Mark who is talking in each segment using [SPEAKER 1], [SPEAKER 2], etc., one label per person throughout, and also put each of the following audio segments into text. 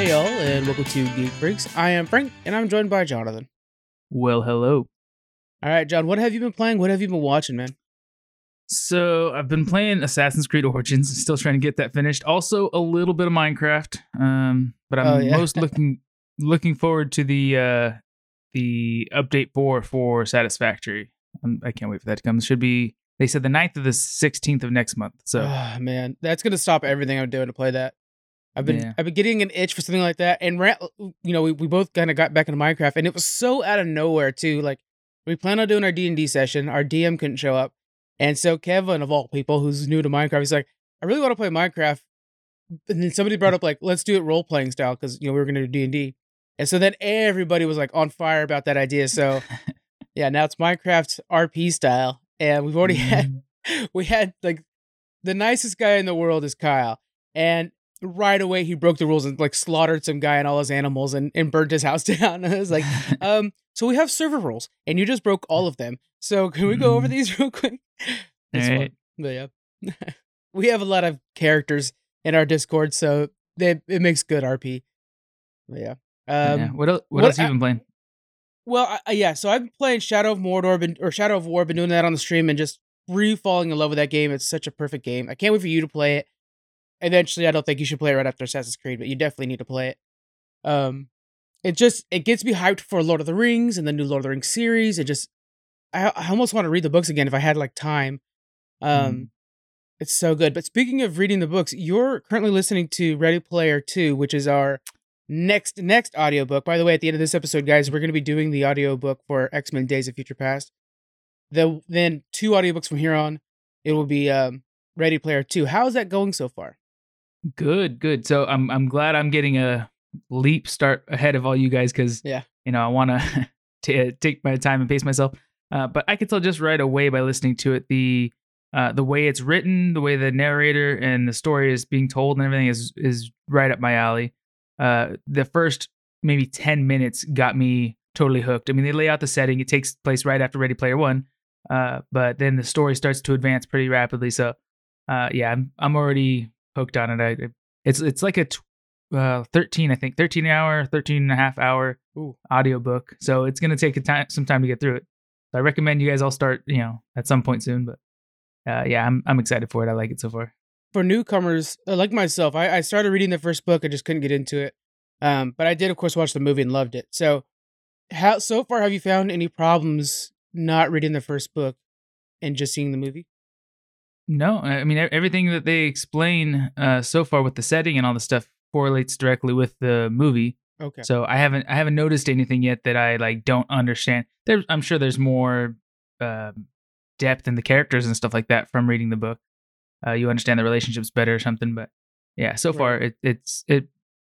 [SPEAKER 1] Hey y'all, and welcome to Geek Freaks. I am Frank, and I'm joined by Jonathan.
[SPEAKER 2] Well, hello.
[SPEAKER 1] All right, John, what have you been playing? What have you been watching, man?
[SPEAKER 2] So I've been playing Assassin's Creed Origins, still trying to get that finished. Also a little bit of Minecraft, um, but I'm
[SPEAKER 1] Oh, yeah.
[SPEAKER 2] most looking looking forward to the uh, the update four for Satisfactory. Um, I can't wait for that to come. It should be they said the 9th of the 16th of next month. So
[SPEAKER 1] Ah, man, that's gonna stop everything I'm doing to play that. I've been
[SPEAKER 2] Yeah.
[SPEAKER 1] I've been getting an itch for something like that, and you know we, we both kind of got back into Minecraft, and it was so out of nowhere too. Like we planned on doing our D and D session, our DM couldn't show up, and so Kevin of all people, who's new to Minecraft, he's like, I really want to play Minecraft, and then somebody brought up like, let's do it role playing style because you know we were gonna do D and D, and so then everybody was like on fire about that idea. So yeah, now it's Minecraft RP style, and we've already had
[SPEAKER 2] Mm,
[SPEAKER 1] we had like the nicest guy in the world is Kyle, and right away he broke the rules and like slaughtered some guy and all his animals and, and burnt his house down. I was like, um, so we have server rules, and you just broke all of them. So can we go over
[SPEAKER 2] Mhm.
[SPEAKER 1] these real quick? It's fun.
[SPEAKER 2] Alright.
[SPEAKER 1] But yeah, we have a lot of characters in our Discord, so they, it makes good RP. But yeah. Um,
[SPEAKER 2] yeah. What else? What,
[SPEAKER 1] what
[SPEAKER 2] else have you been playing?
[SPEAKER 1] well, I- yeah. So I've been playing Shadow of Mordor, been, or Shadow of War. Been doing that on the stream and just re falling in love with that game. It's such a perfect game. I can't wait for you to play it. Eventually, I don't think you should play it right after Assassin's Creed, but you definitely need to play it. Um, it just it gets me hyped for Lord of the Rings and the new Lord of the Rings series. It just I, I almost want to read the books again if I had like time. Um,
[SPEAKER 2] Mhm.
[SPEAKER 1] it's so good. But speaking of reading the books, you're currently listening to Ready Player Two, which is our next next audiobook. By the way, at the end of this episode, guys, we're going to be doing the audiobook for X Men: Days of Future Past. The then two audiobooks from here on, it will be um, Ready Player Two. How is that going so far?
[SPEAKER 2] Good, good. So I'm I'm glad I'm getting a leap start ahead of all you guys because
[SPEAKER 1] Yeah.
[SPEAKER 2] you know I want to take my time and pace myself. Uh, but I could tell just right away by listening to it the uh, the way it's written, the way the narrator and the story is being told, and everything is is right up my alley. Uh, the first maybe ten minutes got me totally hooked. I mean, they lay out the setting; it takes place right after Ready Player One, uh, but then the story starts to advance pretty rapidly. So, uh, yeah, I'm I'm already hooked on it. I, it's it's like a tw- uh, 13, I think, 13 hour, 13 and a half hour
[SPEAKER 1] Ooh.
[SPEAKER 2] audiobook. So it's gonna take a time, some time to get through it. So I recommend you guys all start, you know, at some point soon. But uh, yeah, I'm I'm excited for it. I like it so far.
[SPEAKER 1] For newcomers uh, like myself, I, I started reading the first book. I just couldn't get into it. Um, but I did, of course, watch the movie and loved it. So, how so far have you found any problems not reading the first book and just seeing the movie?
[SPEAKER 2] No, I mean everything that they explain uh, so far with the setting and all the stuff correlates directly with the movie.
[SPEAKER 1] Okay.
[SPEAKER 2] So I haven't I haven't noticed anything yet that I like don't understand. There, I'm sure there's more um depth in the characters and stuff like that from reading the book. Uh, you understand the relationships better or something. But yeah, so far
[SPEAKER 1] Right.
[SPEAKER 2] it it's it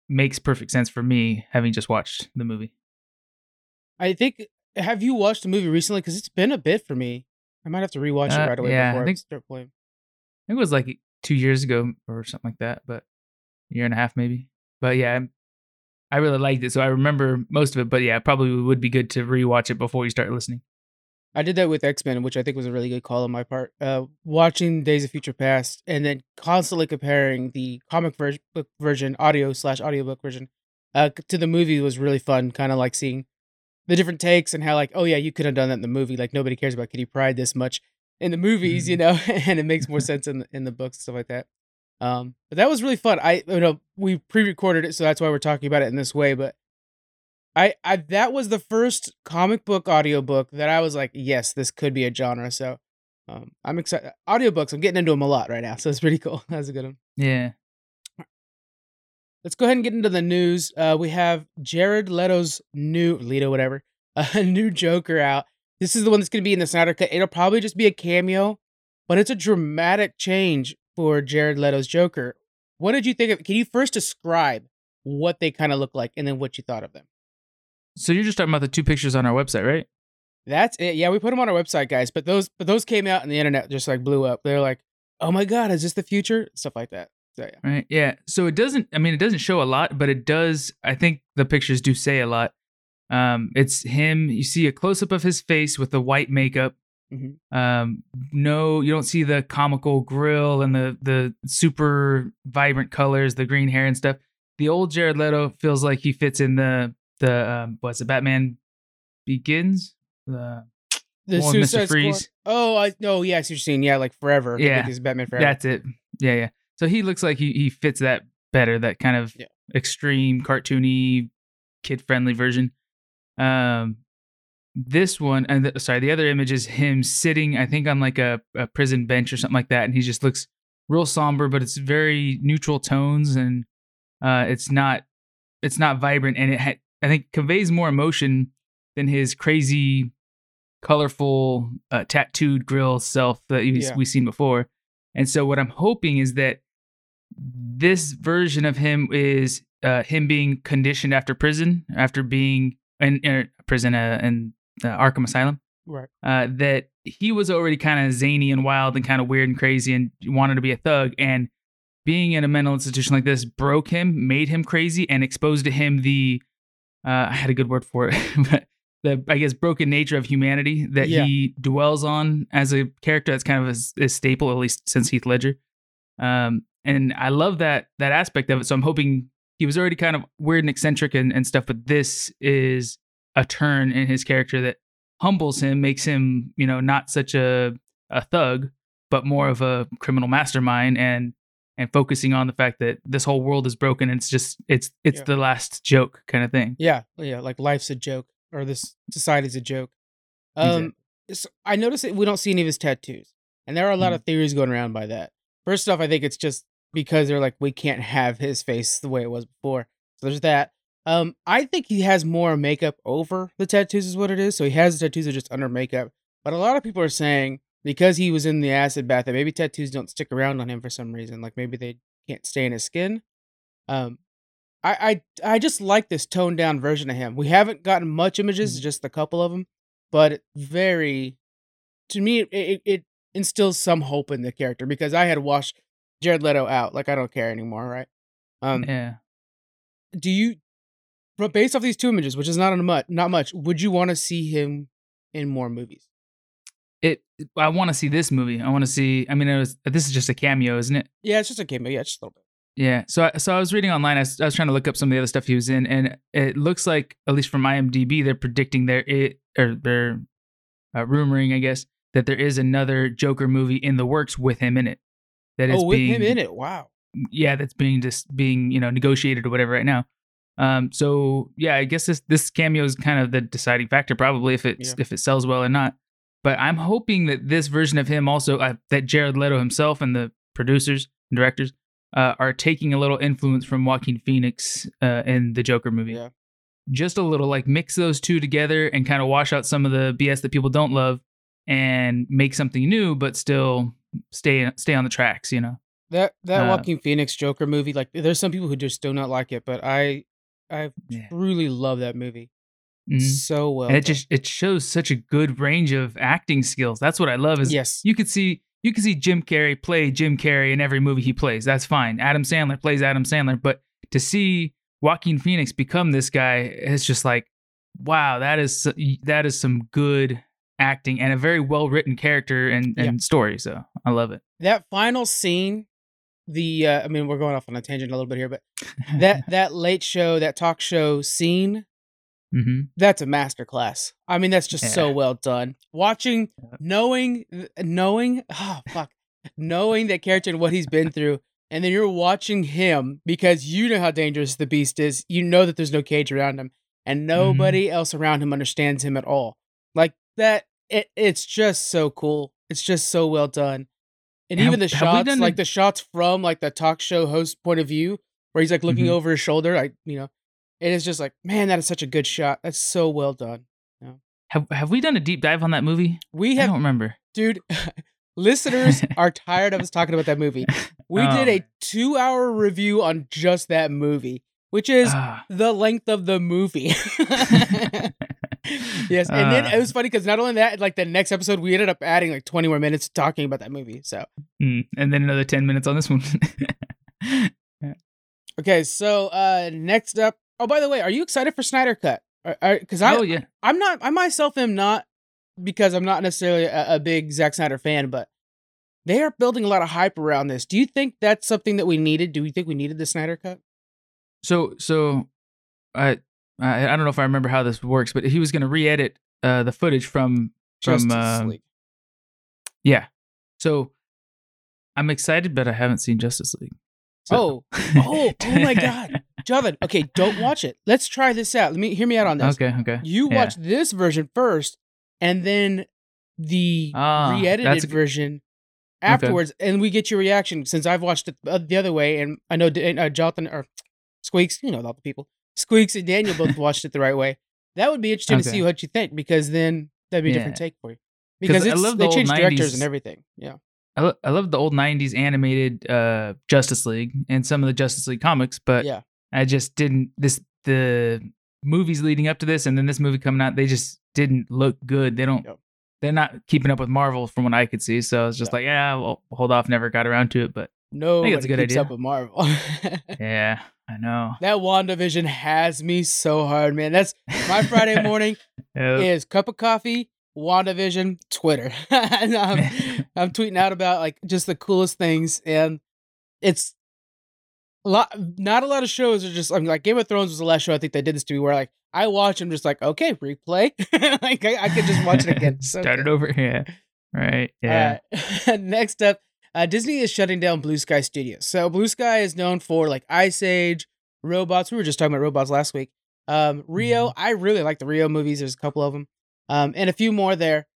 [SPEAKER 2] makes perfect sense for me having just watched the movie.
[SPEAKER 1] I think have you watched the movie recently? Because it's been a bit for me. I might have to rewatch
[SPEAKER 2] Uh,
[SPEAKER 1] it right away
[SPEAKER 2] yeah, I
[SPEAKER 1] before I,
[SPEAKER 2] think-
[SPEAKER 1] start playing.
[SPEAKER 2] I think it was like two years ago or something like that, but a year and a half maybe. But yeah, I'm- really liked it, so I remember most of it. But yeah, probably would be good to rewatch it before you start listening.
[SPEAKER 1] I did that with X Men, which I think was a really good call on my part. Uh, watching Days of Future Past and then constantly comparing the comic ver- book version, audio slash audiobook version, uh, to the movie was really fun. Kind of like seeing the different takes and how like, oh yeah, you could have done that in the movie. Like nobody cares about Kitty Pryde this much in the movies, you know, and it makes more sense in the, in the books and stuff like that. Um, but that was really fun. I you know we pre-recorded it, so that's why we're talking about it in this way. But I, I that was the first comic book audiobook that I was like, yes, this could be a genre. So um, I'm excited. Audiobooks, I'm getting into them a lot right now, so it's pretty cool. That's a good one.
[SPEAKER 2] Yeah.
[SPEAKER 1] Let's go ahead and get into the news. Uh, we have Jared Leto's new Leto, whatever, a new Joker out. This is the one that's going to be in the Snyder Cut. It'll probably just be a cameo, but it's a dramatic change for Jared Leto's Joker. What did you think of? Can you first describe what they kind of look like, and then what you thought of them?
[SPEAKER 2] So you're just talking about the two pictures on our website, right?
[SPEAKER 1] That's it. Yeah, we put them on our website, guys. But those, but those came out and the internet just like blew up. They're like, "Oh my god, is this the future?" Stuff like that. So yeah,
[SPEAKER 2] Right. Yeah. So it doesn't. I mean, it doesn't show a lot, but it does. I think the pictures do say a lot. Um, it's him. You see a close up of his face with the white makeup.
[SPEAKER 1] Mhm.
[SPEAKER 2] Um, no, you don't see the comical grill and the the super vibrant colors, the green hair and stuff. the old Jared Leto feels like he fits in the the um, what's it Batman Begins the
[SPEAKER 1] The
[SPEAKER 2] Mr.
[SPEAKER 1] Suicide Squad.
[SPEAKER 2] Freeze.
[SPEAKER 1] Oh, I no, yeah, I see what you're saying. Yeah, like forever.
[SPEAKER 2] Yeah.
[SPEAKER 1] it's Batman Forever.
[SPEAKER 2] That's it. Yeah, yeah. So he looks like he he fits that better. That kind of
[SPEAKER 1] Yeah.
[SPEAKER 2] extreme, cartoony, kid friendly version. Um, this one and the, sorry, the other image is him sitting, I think, on like a, a prison bench or something like that, and he just looks real somber, but it's very neutral tones and uh, it's not it's not vibrant, and it ha- I think conveys more emotion than his crazy, colorful, uh, tattooed grill self that
[SPEAKER 1] Yeah.
[SPEAKER 2] we've seen before. And so, what I'm hoping is that this version of him is uh, him being conditioned after prison, after being in, in prison uh, in uh, Arkham Asylum.
[SPEAKER 1] Right.
[SPEAKER 2] Uh, that he was already kind of zany and wild and kind of weird and crazy and wanted to be a thug. And being in a mental institution like this broke him, made him crazy, and exposed to him the uh, I had a good word for it, but the I guess broken nature of humanity that
[SPEAKER 1] Yeah.
[SPEAKER 2] he dwells on as a character. That's kind of his staple, at least since Heath Ledger. Um, and I love that that aspect of it. So I'm hoping he was already kind of weird and eccentric and, and stuff, but this is a turn in his character that humbles him, makes him, you know, not such a a thug, but more of a criminal mastermind and and focusing on the fact that this whole world is broken and it's just it's it's
[SPEAKER 1] Yeah.
[SPEAKER 2] the last joke kind of thing.
[SPEAKER 1] Yeah, yeah, like life's a joke or this society's a joke. Um, so I noticed that we don't see any of his tattoos, and there are a lot
[SPEAKER 2] Mm.
[SPEAKER 1] of theories going around by that. First off, I think it's just because they're like we can't have his face the way it was before. So there's that. Um, I think he has more makeup over the tattoos, is what it is. So he has the tattoos that are just under makeup. But a lot of people are saying because he was in the acid bath that maybe tattoos don't stick around on him for some reason. Like maybe they can't stay in his skin. Um, I I I just like this toned down version of him. We haven't gotten much images,
[SPEAKER 2] Mhm.
[SPEAKER 1] just a couple of them, but very to me it, it it instills some hope in the character because I had washed Jared Leto out. Like I don't care anymore, right? Um,
[SPEAKER 2] Yeah.
[SPEAKER 1] do you but based off these two images, which is not a much, not much, would you want to see him in more movies?
[SPEAKER 2] It I want to see this movie. I want to see I mean it was this is just a cameo, isn't it?
[SPEAKER 1] Yeah, it's just a cameo. Yeah, just a little bit.
[SPEAKER 2] Yeah. So I, so I was reading online. I was, I was trying to look up some of the other stuff he was in, and it looks like, at least from IMDb, they're predicting there it or they're uh, rumoring, I guess, that there is another Joker movie in the works with him in it. That is
[SPEAKER 1] Oh, with
[SPEAKER 2] being,
[SPEAKER 1] him in it. Wow.
[SPEAKER 2] Yeah, that's being just being you know negotiated or whatever right now. Um. So yeah, I guess this this cameo is kind of the deciding factor, probably if it
[SPEAKER 1] Yeah.
[SPEAKER 2] if it sells well or not. But I'm hoping that this version of him also uh, that Jared Leto himself and the producers and directors uh, are taking a little influence from Joaquin Phoenix uh, in the Joker movie.
[SPEAKER 1] Yeah.
[SPEAKER 2] Just a little, like mix those two together and kind of wash out some of the BS that people don't love, and make something new, but still stay stay on the tracks. You know.
[SPEAKER 1] That that
[SPEAKER 2] Uh,
[SPEAKER 1] Joaquin Phoenix Joker movie, like there's some people who just do not like it, but I I
[SPEAKER 2] Yeah.
[SPEAKER 1] truly love that movie.
[SPEAKER 2] Mhm.
[SPEAKER 1] So well.
[SPEAKER 2] and it
[SPEAKER 1] done.
[SPEAKER 2] just it shows such a good range of acting skills. That's what I love. Is
[SPEAKER 1] yes.
[SPEAKER 2] you could see you could see Jim Carrey play Jim Carrey in every movie he plays. That's fine. Adam Sandler plays Adam Sandler, but to see Joaquin Phoenix become this guy, it's just like, wow, that is that is some good acting and a very well written character and, and
[SPEAKER 1] Yeah.
[SPEAKER 2] story. So I love it.
[SPEAKER 1] that final scene, the uh, I mean we're going off on a tangent a little bit here, but that that late show, that talk show scene,
[SPEAKER 2] hmm
[SPEAKER 1] that's a masterclass. I mean, that's just so well done. Watching,
[SPEAKER 2] Yeah.
[SPEAKER 1] knowing, knowing, oh fuck, knowing that character and what he's been through, and then you're watching him because you know how dangerous the beast is. You know that there's no cage around him, and
[SPEAKER 2] Mm-hmm.
[SPEAKER 1] nobody else around him understands him at all. Like that, it, it's just so cool. It's just so well done. And
[SPEAKER 2] Have-
[SPEAKER 1] even the shots, like
[SPEAKER 2] a-
[SPEAKER 1] the shots from like the talk show host point of view, where he's like looking
[SPEAKER 2] Mhm.
[SPEAKER 1] over his shoulder, like you know, it is just like, man, that is such a good shot. That's so well done.
[SPEAKER 2] Have have we done a deep dive on that movie?
[SPEAKER 1] We
[SPEAKER 2] I
[SPEAKER 1] have,
[SPEAKER 2] don't remember.
[SPEAKER 1] dude, listeners are tired of us talking about that movie. We
[SPEAKER 2] Oh,
[SPEAKER 1] did a two-hour review on just that movie, which is
[SPEAKER 2] Ah.
[SPEAKER 1] the length of the movie. yes, and then
[SPEAKER 2] Ah.
[SPEAKER 1] it was funny because not only that, like the next episode, we ended up adding like 20 more minutes talking about that movie. So
[SPEAKER 2] Mm, and then another ten minutes on this one.
[SPEAKER 1] okay, so uh next up. Oh, by the way, are you excited for Snyder Cut? Because I,
[SPEAKER 2] oh yeah,
[SPEAKER 1] I'm not. I myself am not because I'm not necessarily a, a big Zack Snyder fan, but they are building a lot of hype around this. Do you think that's something that we needed? Do we think we needed the Snyder Cut?
[SPEAKER 2] So so I I I don't know if I remember how this works, but he was going to re-edit uh, the footage from from
[SPEAKER 1] Justice
[SPEAKER 2] uh,
[SPEAKER 1] League.
[SPEAKER 2] yeah. So I'm excited, but I haven't seen Justice League. So-
[SPEAKER 1] Oh, oh, oh my God, Jonathan. Okay, don't watch it. Let's try this out. Let me hear me out on this.
[SPEAKER 2] okay, okay.
[SPEAKER 1] You
[SPEAKER 2] Yeah.
[SPEAKER 1] watch this version first, and then the
[SPEAKER 2] Ah,
[SPEAKER 1] re-edited
[SPEAKER 2] a
[SPEAKER 1] version afterwards, and we get your reaction. Since I've watched it uh, the other way, and I know uh, Jonathan or Squeaks, you know all the people, Squeaks and Daniel both watched it the right way. That would be interesting to see what you think, because then that'd be a different take for you. Because
[SPEAKER 2] 'Cause I
[SPEAKER 1] it's,
[SPEAKER 2] love the
[SPEAKER 1] they changed directors and everything. Yeah.
[SPEAKER 2] I, lo- I love the old '90s animated uh, Justice League and some of the Justice League comics, but
[SPEAKER 1] Yeah.
[SPEAKER 2] I just didn't. This the movies leading up to this, and then this movie coming out, they just didn't look good. They don't.
[SPEAKER 1] Yep.
[SPEAKER 2] They're not keeping up with Marvel from what I could see. So I was just
[SPEAKER 1] Yeah.
[SPEAKER 2] like, yeah, well, hold off. Never got around to it, but
[SPEAKER 1] No,
[SPEAKER 2] it's a good
[SPEAKER 1] keeps
[SPEAKER 2] idea.
[SPEAKER 1] up with Marvel.
[SPEAKER 2] yeah, I know.
[SPEAKER 1] that WandaVision has me so hard, man. That's my Friday morning
[SPEAKER 2] Yep.
[SPEAKER 1] is cup of coffee, WandaVision, Twitter. and I'm, I'm tweeting out about like just the coolest things, and it's a lot. Not a lot of shows are just. I mean, like Game of Thrones was the last show I think they did this to me, where like I watch them just like okay, replay. like I, I could just watch it again. So
[SPEAKER 2] Start it over. Yeah. Right. Yeah.
[SPEAKER 1] Uh, next up, uh, Disney is shutting down Blue Sky Studios. So Blue Sky is known for like Ice Age, robots. We were just talking about robots last week. Um, Rio, I really like the Rio movies. There's a couple of them, um, and a few more there.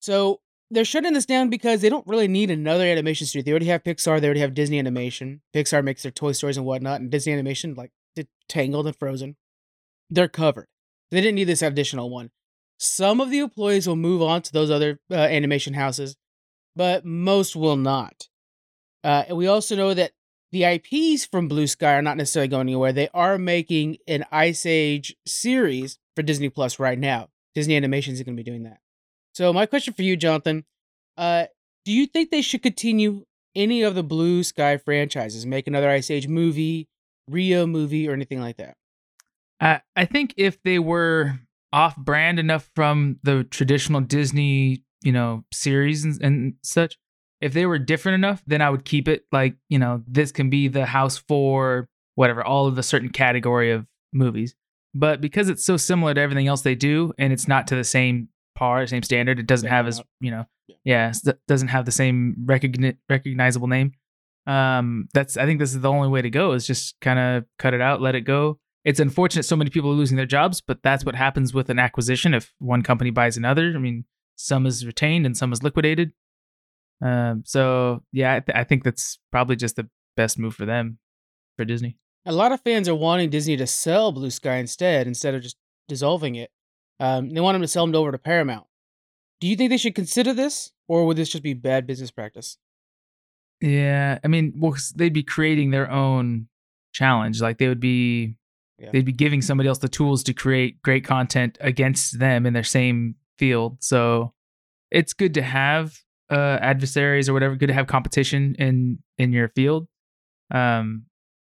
[SPEAKER 1] So they're shutting this down because they don't really need another animation studio. They already have Pixar. They already have Disney Animation. Pixar makes their Toy Stories and whatnot, and Disney Animation like Tangled and Frozen. They're covered. They didn't need this additional one. Some of the employees will move on to those other uh, animation houses, but most will not. Uh, and we also know that the IPs from Blue Sky are not necessarily going anywhere. They are making an Ice Age series for Disney Plus right now. Disney Animation is going to be doing that. So my question for you, Jonathan, uh, do you think they should continue any of the Blue Sky franchises, make another Ice Age movie, Rio movie, or anything like that?
[SPEAKER 2] I I think if they were off brand enough from the traditional Disney, you know, series and, and such, if they were different enough, then I would keep it like, you know, this can be the house for whatever, all of a certain category of movies. But because it's so similar to everything else they do and it's not to the same par, same standard, it doesn't have as, you know,
[SPEAKER 1] Yeah.
[SPEAKER 2] doesn't have the same recogni- recognizable name. Um, that's I think this is the only way to go is just kind of cut it out, let it go it's unfortunate so many people are losing their jobs, but that's what happens with an acquisition. If one company buys another, I mean, some is retained and some is liquidated. Um, so yeah, I, th- I think that's probably just the best move for them, for Disney.
[SPEAKER 1] A lot of fans are wanting Disney to sell Blue Sky instead, instead of just dissolving it. Um, they want them to sell them over to Paramount. Do you think they should consider this, or would this just be bad business practice?
[SPEAKER 2] Yeah, I mean, well, they'd be creating their own challenge. Like they would be,
[SPEAKER 1] Yeah.
[SPEAKER 2] they'd be giving somebody else the tools to create great content against them in their same field. So it's good to have uh, adversaries or whatever. Good to have competition in in your field. Um,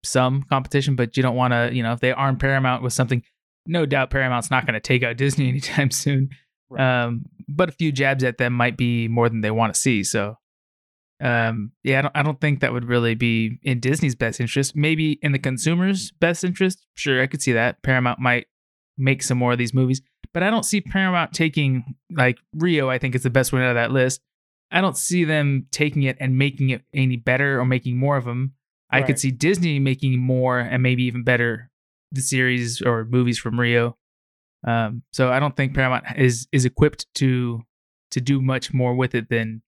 [SPEAKER 2] some competition, but you don't want to. You know, if they arm Paramount with something, no doubt Paramount's not going to take out Disney anytime soon.
[SPEAKER 1] Right.
[SPEAKER 2] Um, but a few jabs at them might be more than they want to see. So um yeah I don't, I don't think that would really be in disney's best interest maybe in the consumer's best interest sure i could see that paramount might make some more of these movies but i don't see paramount taking like rio i think is the best one out of that list i don't see them taking it and making it any better or making more of them i could see disney making more and maybe even better the series or movies from rio um so i don't think paramount is is equipped to to do much more with it than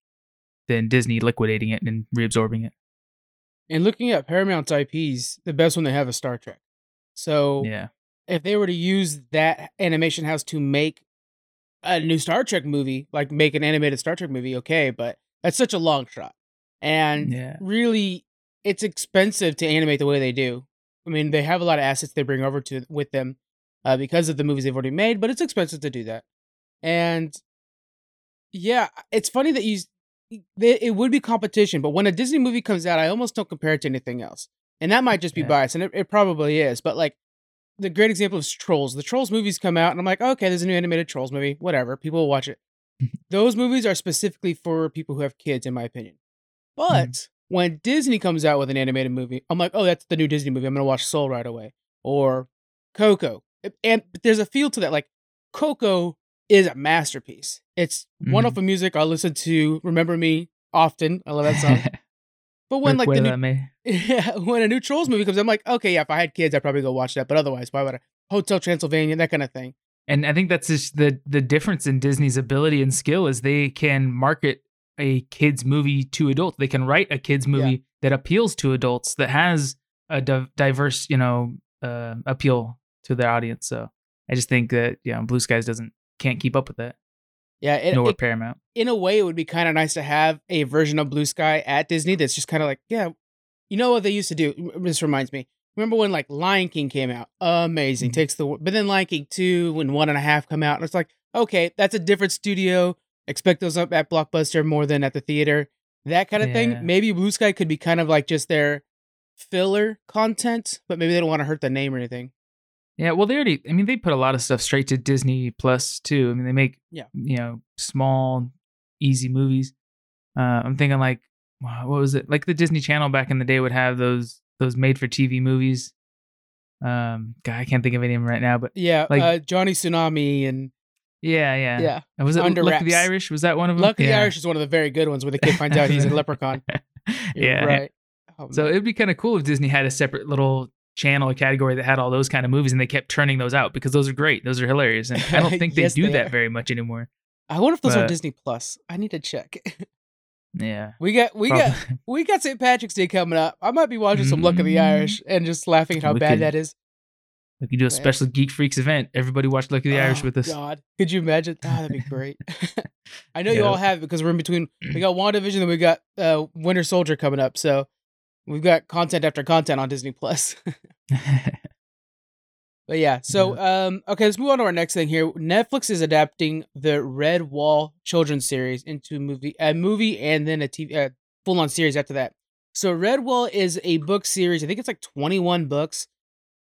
[SPEAKER 2] than Disney liquidating it and reabsorbing it.
[SPEAKER 1] And looking at Paramount's IPs, the best one they have is Star Trek. So
[SPEAKER 2] Yeah.
[SPEAKER 1] If they were to use that animation house to make a new Star Trek movie, like make an animated Star Trek movie, okay, but that's such a long shot. And
[SPEAKER 2] Yeah.
[SPEAKER 1] really, it's expensive to animate the way they do. I mean, they have a lot of assets they bring over to with them uh, because of the movies they've already made, but it's expensive to do that. And yeah, it's funny that you they, it would be competition, but when a Disney movie comes out, I almost don't compare it to anything else. And that might just be
[SPEAKER 2] Yeah.
[SPEAKER 1] biased, and it, it probably is. But like the great example is Trolls. The Trolls movies come out, and I'm like, okay, there's a new animated Trolls movie. Whatever, people will watch it. Those movies are specifically for people who have kids, in my opinion. But when Disney comes out with an animated movie, I'm like, oh, that's the new Disney movie. I'm gonna watch Soul right away. Or Coco. And there's a feel to that. Like Coco is a masterpiece. It's
[SPEAKER 2] Mhm.
[SPEAKER 1] wonderful music. I listen to Remember Me often. I love that song. But when like the new, yeah, when a new Trolls movie comes, I'm like, okay, yeah, if I had kids, I'd probably go watch that. But otherwise, why would I? Hotel Transylvania, that kind of thing.
[SPEAKER 2] And I think that's just the the difference in Disney's ability and skill is they can market a kids movie to adults. They can write a kids movie that appeals to adults that has a div- diverse, you know, uh, appeal to their audience. So I just think that you know, Blue Skies doesn't can't keep up with that.
[SPEAKER 1] Yeah, it,
[SPEAKER 2] Nor
[SPEAKER 1] it-
[SPEAKER 2] Paramount.
[SPEAKER 1] in a way, it would be kind of nice to have a version of Blue Sky at Disney that's just kind of like, yeah, you know what they used to do. This reminds me. Remember when like Lion King came out? Amazing,
[SPEAKER 2] Mhm.
[SPEAKER 1] takes the but then Lion King two and one and a half come out, and it's like, okay, that's a different studio. Expect those up at Blockbuster more than at the theater. That kind of
[SPEAKER 2] Yeah.
[SPEAKER 1] thing. Maybe Blue Sky could be kind of like just their filler content, but maybe they don't want to hurt the name or anything.
[SPEAKER 2] Yeah, well, they already. I mean, they put a lot of stuff straight to Disney Plus too. I mean, they make
[SPEAKER 1] Yeah.
[SPEAKER 2] you know small, easy movies. Uh, I'm thinking like, what was it? Like the Disney Channel back in the day would have those those made for TV movies. Um, God, I can't think of any of them right now, but
[SPEAKER 1] Yeah,
[SPEAKER 2] Like-
[SPEAKER 1] uh, Johnny Tsunami and
[SPEAKER 2] yeah, yeah,
[SPEAKER 1] yeah,
[SPEAKER 2] And was it
[SPEAKER 1] Under
[SPEAKER 2] Lucky the Irish? Was that one of them?
[SPEAKER 1] Lucky the
[SPEAKER 2] Yeah.
[SPEAKER 1] Irish is one of the very good ones where the kid finds out he's a leprechaun. You're
[SPEAKER 2] yeah,
[SPEAKER 1] right. Oh,
[SPEAKER 2] So it'd be kind of cool if Disney had a separate little channel or category that had all those kind of movies, and they kept turning those out because those are great. Those are hilarious, and I don't think they do
[SPEAKER 1] they
[SPEAKER 2] that
[SPEAKER 1] are.
[SPEAKER 2] very much anymore.
[SPEAKER 1] I wonder if those are Disney Plus. I need to check.
[SPEAKER 2] Yeah,
[SPEAKER 1] we got we
[SPEAKER 2] probably.
[SPEAKER 1] got we got St. Patrick's Day coming up. I might be watching some Luck of the
[SPEAKER 2] Mm.
[SPEAKER 1] Irish and just laughing at how
[SPEAKER 2] We
[SPEAKER 1] bad
[SPEAKER 2] could-
[SPEAKER 1] that is.
[SPEAKER 2] We could do a special Geek Freaks event. Everybody watch Luck of the Irish
[SPEAKER 1] Oh,
[SPEAKER 2] with us.
[SPEAKER 1] God, could you imagine? Oh, that'd be great. I know you all have it because we're in between. We got WandaVision, then we got uh, Winter Soldier coming up. So we've got content after content on Disney Plus. But yeah, so um, okay, let's move on to our next thing here. Netflix is adapting the Redwall children's series into a movie, a movie, and then a TV, uh, full-on series after that. So Redwall is a book series. I think it's like twenty-one books,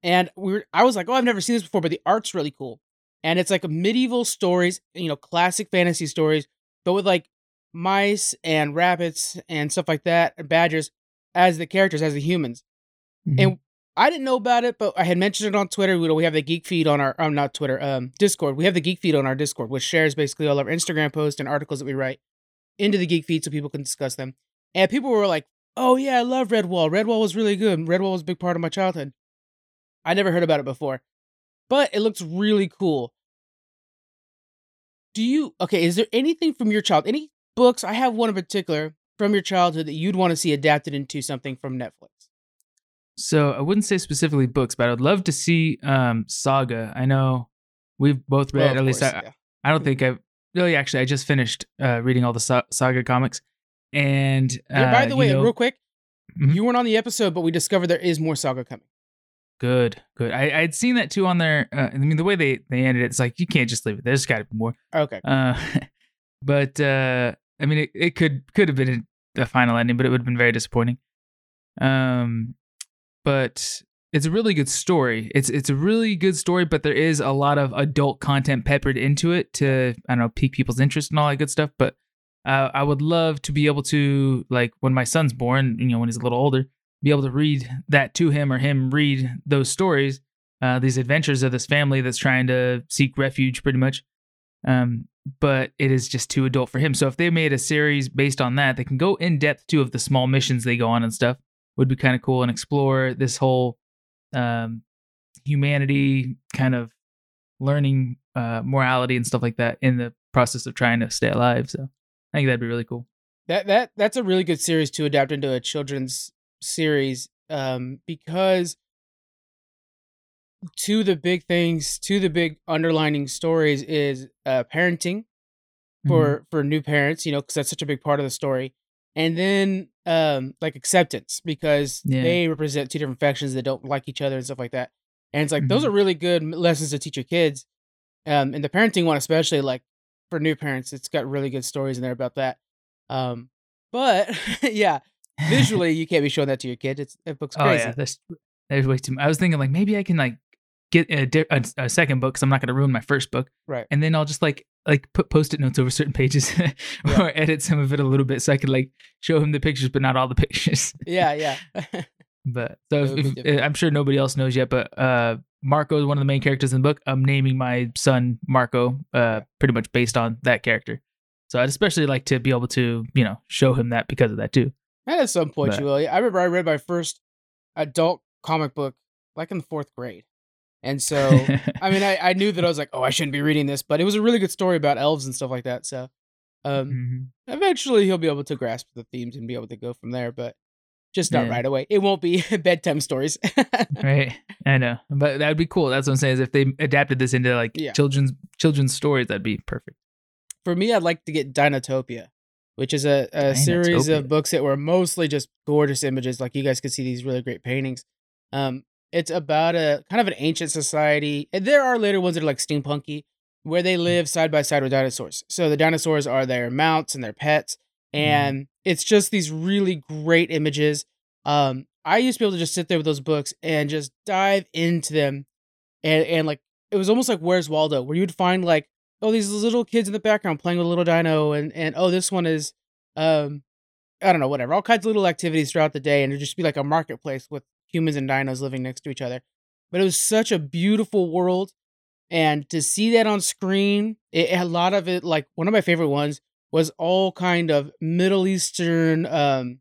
[SPEAKER 1] and we were, I was like, oh, I've never seen this before, but the art's really cool, and it's like medieval stories, you know, classic fantasy stories, but with like mice and rabbits and stuff like that, and badgers as the characters, as the humans.
[SPEAKER 2] Mhm.
[SPEAKER 1] And I didn't know about it, but I had mentioned it on Twitter. We, we have the Geek Feed on our, um, not Twitter, um, Discord. We have the Geek Feed on our Discord, which shares basically all our Instagram posts and articles that we write into the Geek Feed so people can discuss them. And people were like, "Oh yeah, I love Redwall. Redwall was really good. Redwall was a big part of my childhood." I never heard about it before, but it looks really cool. Do you okay? Is there anything from your child? Any books? I have one in particular from your childhood that you'd want to see adapted into something from Netflix.
[SPEAKER 2] So I wouldn't say specifically books, but I'd love to see um, Saga. I know we've both read.
[SPEAKER 1] Well,
[SPEAKER 2] at least
[SPEAKER 1] course,
[SPEAKER 2] I,
[SPEAKER 1] yeah.
[SPEAKER 2] I don't think I've. Really, actually, I just finished uh, reading all the Sa- Saga comics, and uh,
[SPEAKER 1] Yeah, by the
[SPEAKER 2] you
[SPEAKER 1] way,
[SPEAKER 2] know-
[SPEAKER 1] real quick,
[SPEAKER 2] Mhm.
[SPEAKER 1] you weren't on the episode, but we discovered there is more saga coming.
[SPEAKER 2] good, good. I I'd seen that too on there. Uh, I mean, the way they they ended it, it's like you can't just leave it. There's got to be more.
[SPEAKER 1] Okay.
[SPEAKER 2] Uh, but uh, I mean, it, it could could have been a, final ending, but it would have been very disappointing. Um, but it's a really good story. It's it's a really good story, but there is a lot of adult content peppered into it to I don't know pique people's interest and all that good stuff. But uh, I would love to be able to like when my son's born, you know, when he's a little older, be able to read that to him or him read those stories, uh, these adventures of this family that's trying to seek refuge, pretty much. Um, but it is just too adult for him. So if they made a series based on that, they can go in depth too of the small missions they go on and stuff. Would be kind of cool and explore this whole um, humanity kind of learning uh, morality and stuff like that in the process of trying to stay alive. So I think that'd be really cool.
[SPEAKER 1] That that that's a really good series to adapt into a children's series um because two of the big things, two of the big underlining stories is uh parenting for for new parents, you know, cuz that's such a big part of the story. And then um like acceptance because
[SPEAKER 2] Yeah.
[SPEAKER 1] they represent two different factions that don't like each other and stuff like that. And it's like those
[SPEAKER 2] Mhm.
[SPEAKER 1] are really good lessons to teach your kids. Um and the parenting one especially like for new parents, it's got really good stories in there about that. Um but yeah, visually you can't be showing that to your kid. It's it looks
[SPEAKER 2] oh yeah, there's there's way too. I was thinking like maybe I can like get a, di- a, a second book because I'm not going to ruin my first book,
[SPEAKER 1] Right.
[SPEAKER 2] and then I'll just like like put post-it notes over certain pages or edit some of it a little bit so I could like show him the pictures, but not all the pictures.
[SPEAKER 1] Yeah, yeah.
[SPEAKER 2] but so if, if. I'm sure nobody else knows yet, but uh, Marco is one of the main characters in the book. I'm naming my son Marco, uh, pretty much based on that character. So I'd especially like to be able to, you know, show him that because of that too.
[SPEAKER 1] and at some point
[SPEAKER 2] But-
[SPEAKER 1] you will. I remember I read my first adult comic book like in the fourth grade. And so I mean I, I knew that I was like, oh, I shouldn't be reading this, but it was a really good story about elves and stuff like that. So um
[SPEAKER 2] Mhm.
[SPEAKER 1] eventually he'll be able to grasp the themes and be able to go from there, but just not
[SPEAKER 2] Yeah.
[SPEAKER 1] right away. It won't be bedtime stories.
[SPEAKER 2] right? I know, but that would be cool. That's what I'm saying. Is if they adapted this into like
[SPEAKER 1] Yeah.
[SPEAKER 2] children's children's stories, that'd be perfect.
[SPEAKER 1] For me, I'd like to get Dinotopia, which is a, a series of books that were mostly just gorgeous images. Like you guys could see these really great paintings. Um, it's about a kind of an ancient society. And there are later ones that are like steampunky, where they live side by side with dinosaurs. So the dinosaurs are their mounts and their pets, and it's just these really great images. Um, I used to be able to just sit there with those books and just dive into them, and and like it was almost like Where's Waldo, where you'd find like oh these little kids in the background playing with a little dino, and and oh this one is um I don't know whatever all kinds of little activities throughout the day, and it'd just be like a marketplace with humans and dinos living next to each other. But it was such a beautiful world, and to see that on screen, it, a lot of it like one of my favorite ones was all kind of Middle Eastern um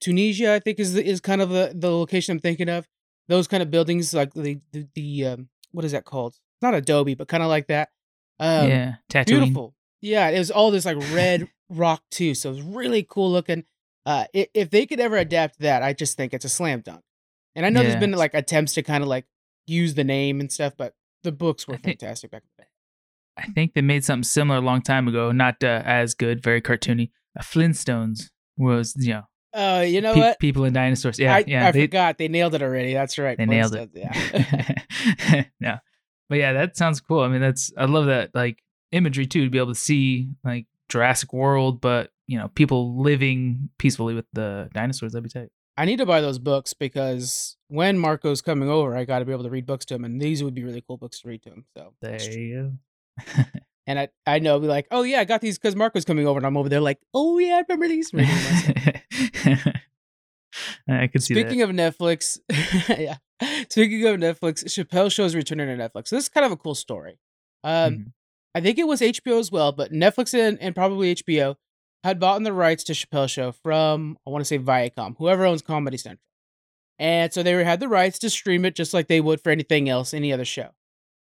[SPEAKER 1] Tunisia, I think is the, is kind of the, the location I'm thinking of. Those kind of buildings, like the the, the um, what is that called? It's not Adobe, but kind of like that. Um,
[SPEAKER 2] yeah, Tatooine.
[SPEAKER 1] beautiful. Yeah, it was all this like red rock too, so it was really cool looking. Uh, if they could ever adapt that, I just think it's a slam dunk. And I know
[SPEAKER 2] Yeah.
[SPEAKER 1] there's been like attempts to kind of like use the name and stuff, but the books were
[SPEAKER 2] think-
[SPEAKER 1] fantastic back in the day.
[SPEAKER 2] I think they made something similar a long time ago. Not uh, as good, very cartoony. Uh, Flintstones was you know,
[SPEAKER 1] Uh, you know
[SPEAKER 2] pe-
[SPEAKER 1] what?
[SPEAKER 2] people and dinosaurs. Yeah,
[SPEAKER 1] I,
[SPEAKER 2] yeah,
[SPEAKER 1] I
[SPEAKER 2] they,
[SPEAKER 1] forgot they nailed it already. That's right.
[SPEAKER 2] they nailed it.
[SPEAKER 1] Yeah.
[SPEAKER 2] no, but yeah, that sounds cool. I mean, that's I love that like imagery too to be able to see like Jurassic World, but you know, people living peacefully with the dinosaurs. That'd be tight.
[SPEAKER 1] I need to buy those books because when Marco's coming over, I got to be able to read books to him, and these would be really cool books to read to him. So,
[SPEAKER 2] There you go.
[SPEAKER 1] and I, I know, be like, oh yeah, I got these because Marco's coming over, and I'm over there like, oh yeah, I remember these.
[SPEAKER 2] I could see
[SPEAKER 1] Speaking of Netflix, yeah. Speaking of Netflix, Chappelle Show is returning to Netflix. So This is kind of a cool story.
[SPEAKER 2] that.
[SPEAKER 1] Um,
[SPEAKER 2] Mhm.
[SPEAKER 1] I think it was HBO as well, but Netflix and, and probably HBO had bought the rights to Chappelle Show from I want to say Viacom, whoever owns Comedy Central, and so they had the rights to stream it just like they would for anything else, any other show.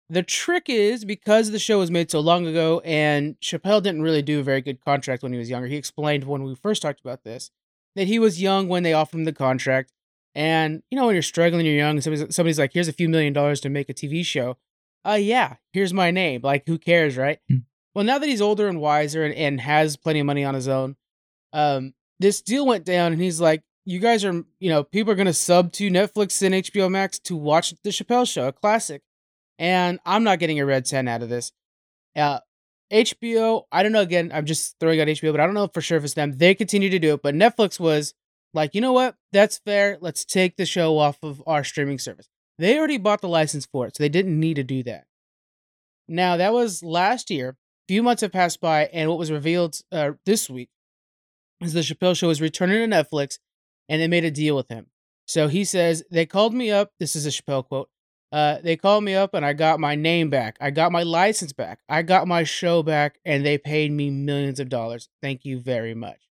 [SPEAKER 1] The trick is because the show was made so long ago, and Chappelle didn't really do a very good contract when he was younger. He explained when we first talked about this that he was young when they offered him the contract, and you know when you're struggling, you're young, and somebody's, somebody's like, "Here's a few million dollars to make a TV show." Uh, yeah, here's my name. Like, who cares, right?
[SPEAKER 2] Hmm.
[SPEAKER 1] Well, now that he's older and wiser and, and has plenty of money on his own, um, this deal went down, and he's like, "You guys are, you know, people are gonna sub to Netflix and HBO Max to watch the Chappelle Show, a classic, and I'm not getting a red cent out of this." Uh, HBO, I don't know. Again, I'm just throwing out HBO, but I don't know for sure if it's them. They continue to do it, but Netflix was like, you know what? That's fair. Let's take the show off of our streaming service. They already bought the license for it, so they didn't need to do that. Now, that was last year. Few months have passed by, and what was revealed uh, this week is the Chappelle Show is returning to Netflix, and they made a deal with him. So he says, They called me up. This is a Chappelle quote. Uh, they called me up, and I got my name back. I got my license back. I got my show back, and they paid me millions of dollars. Thank you very much.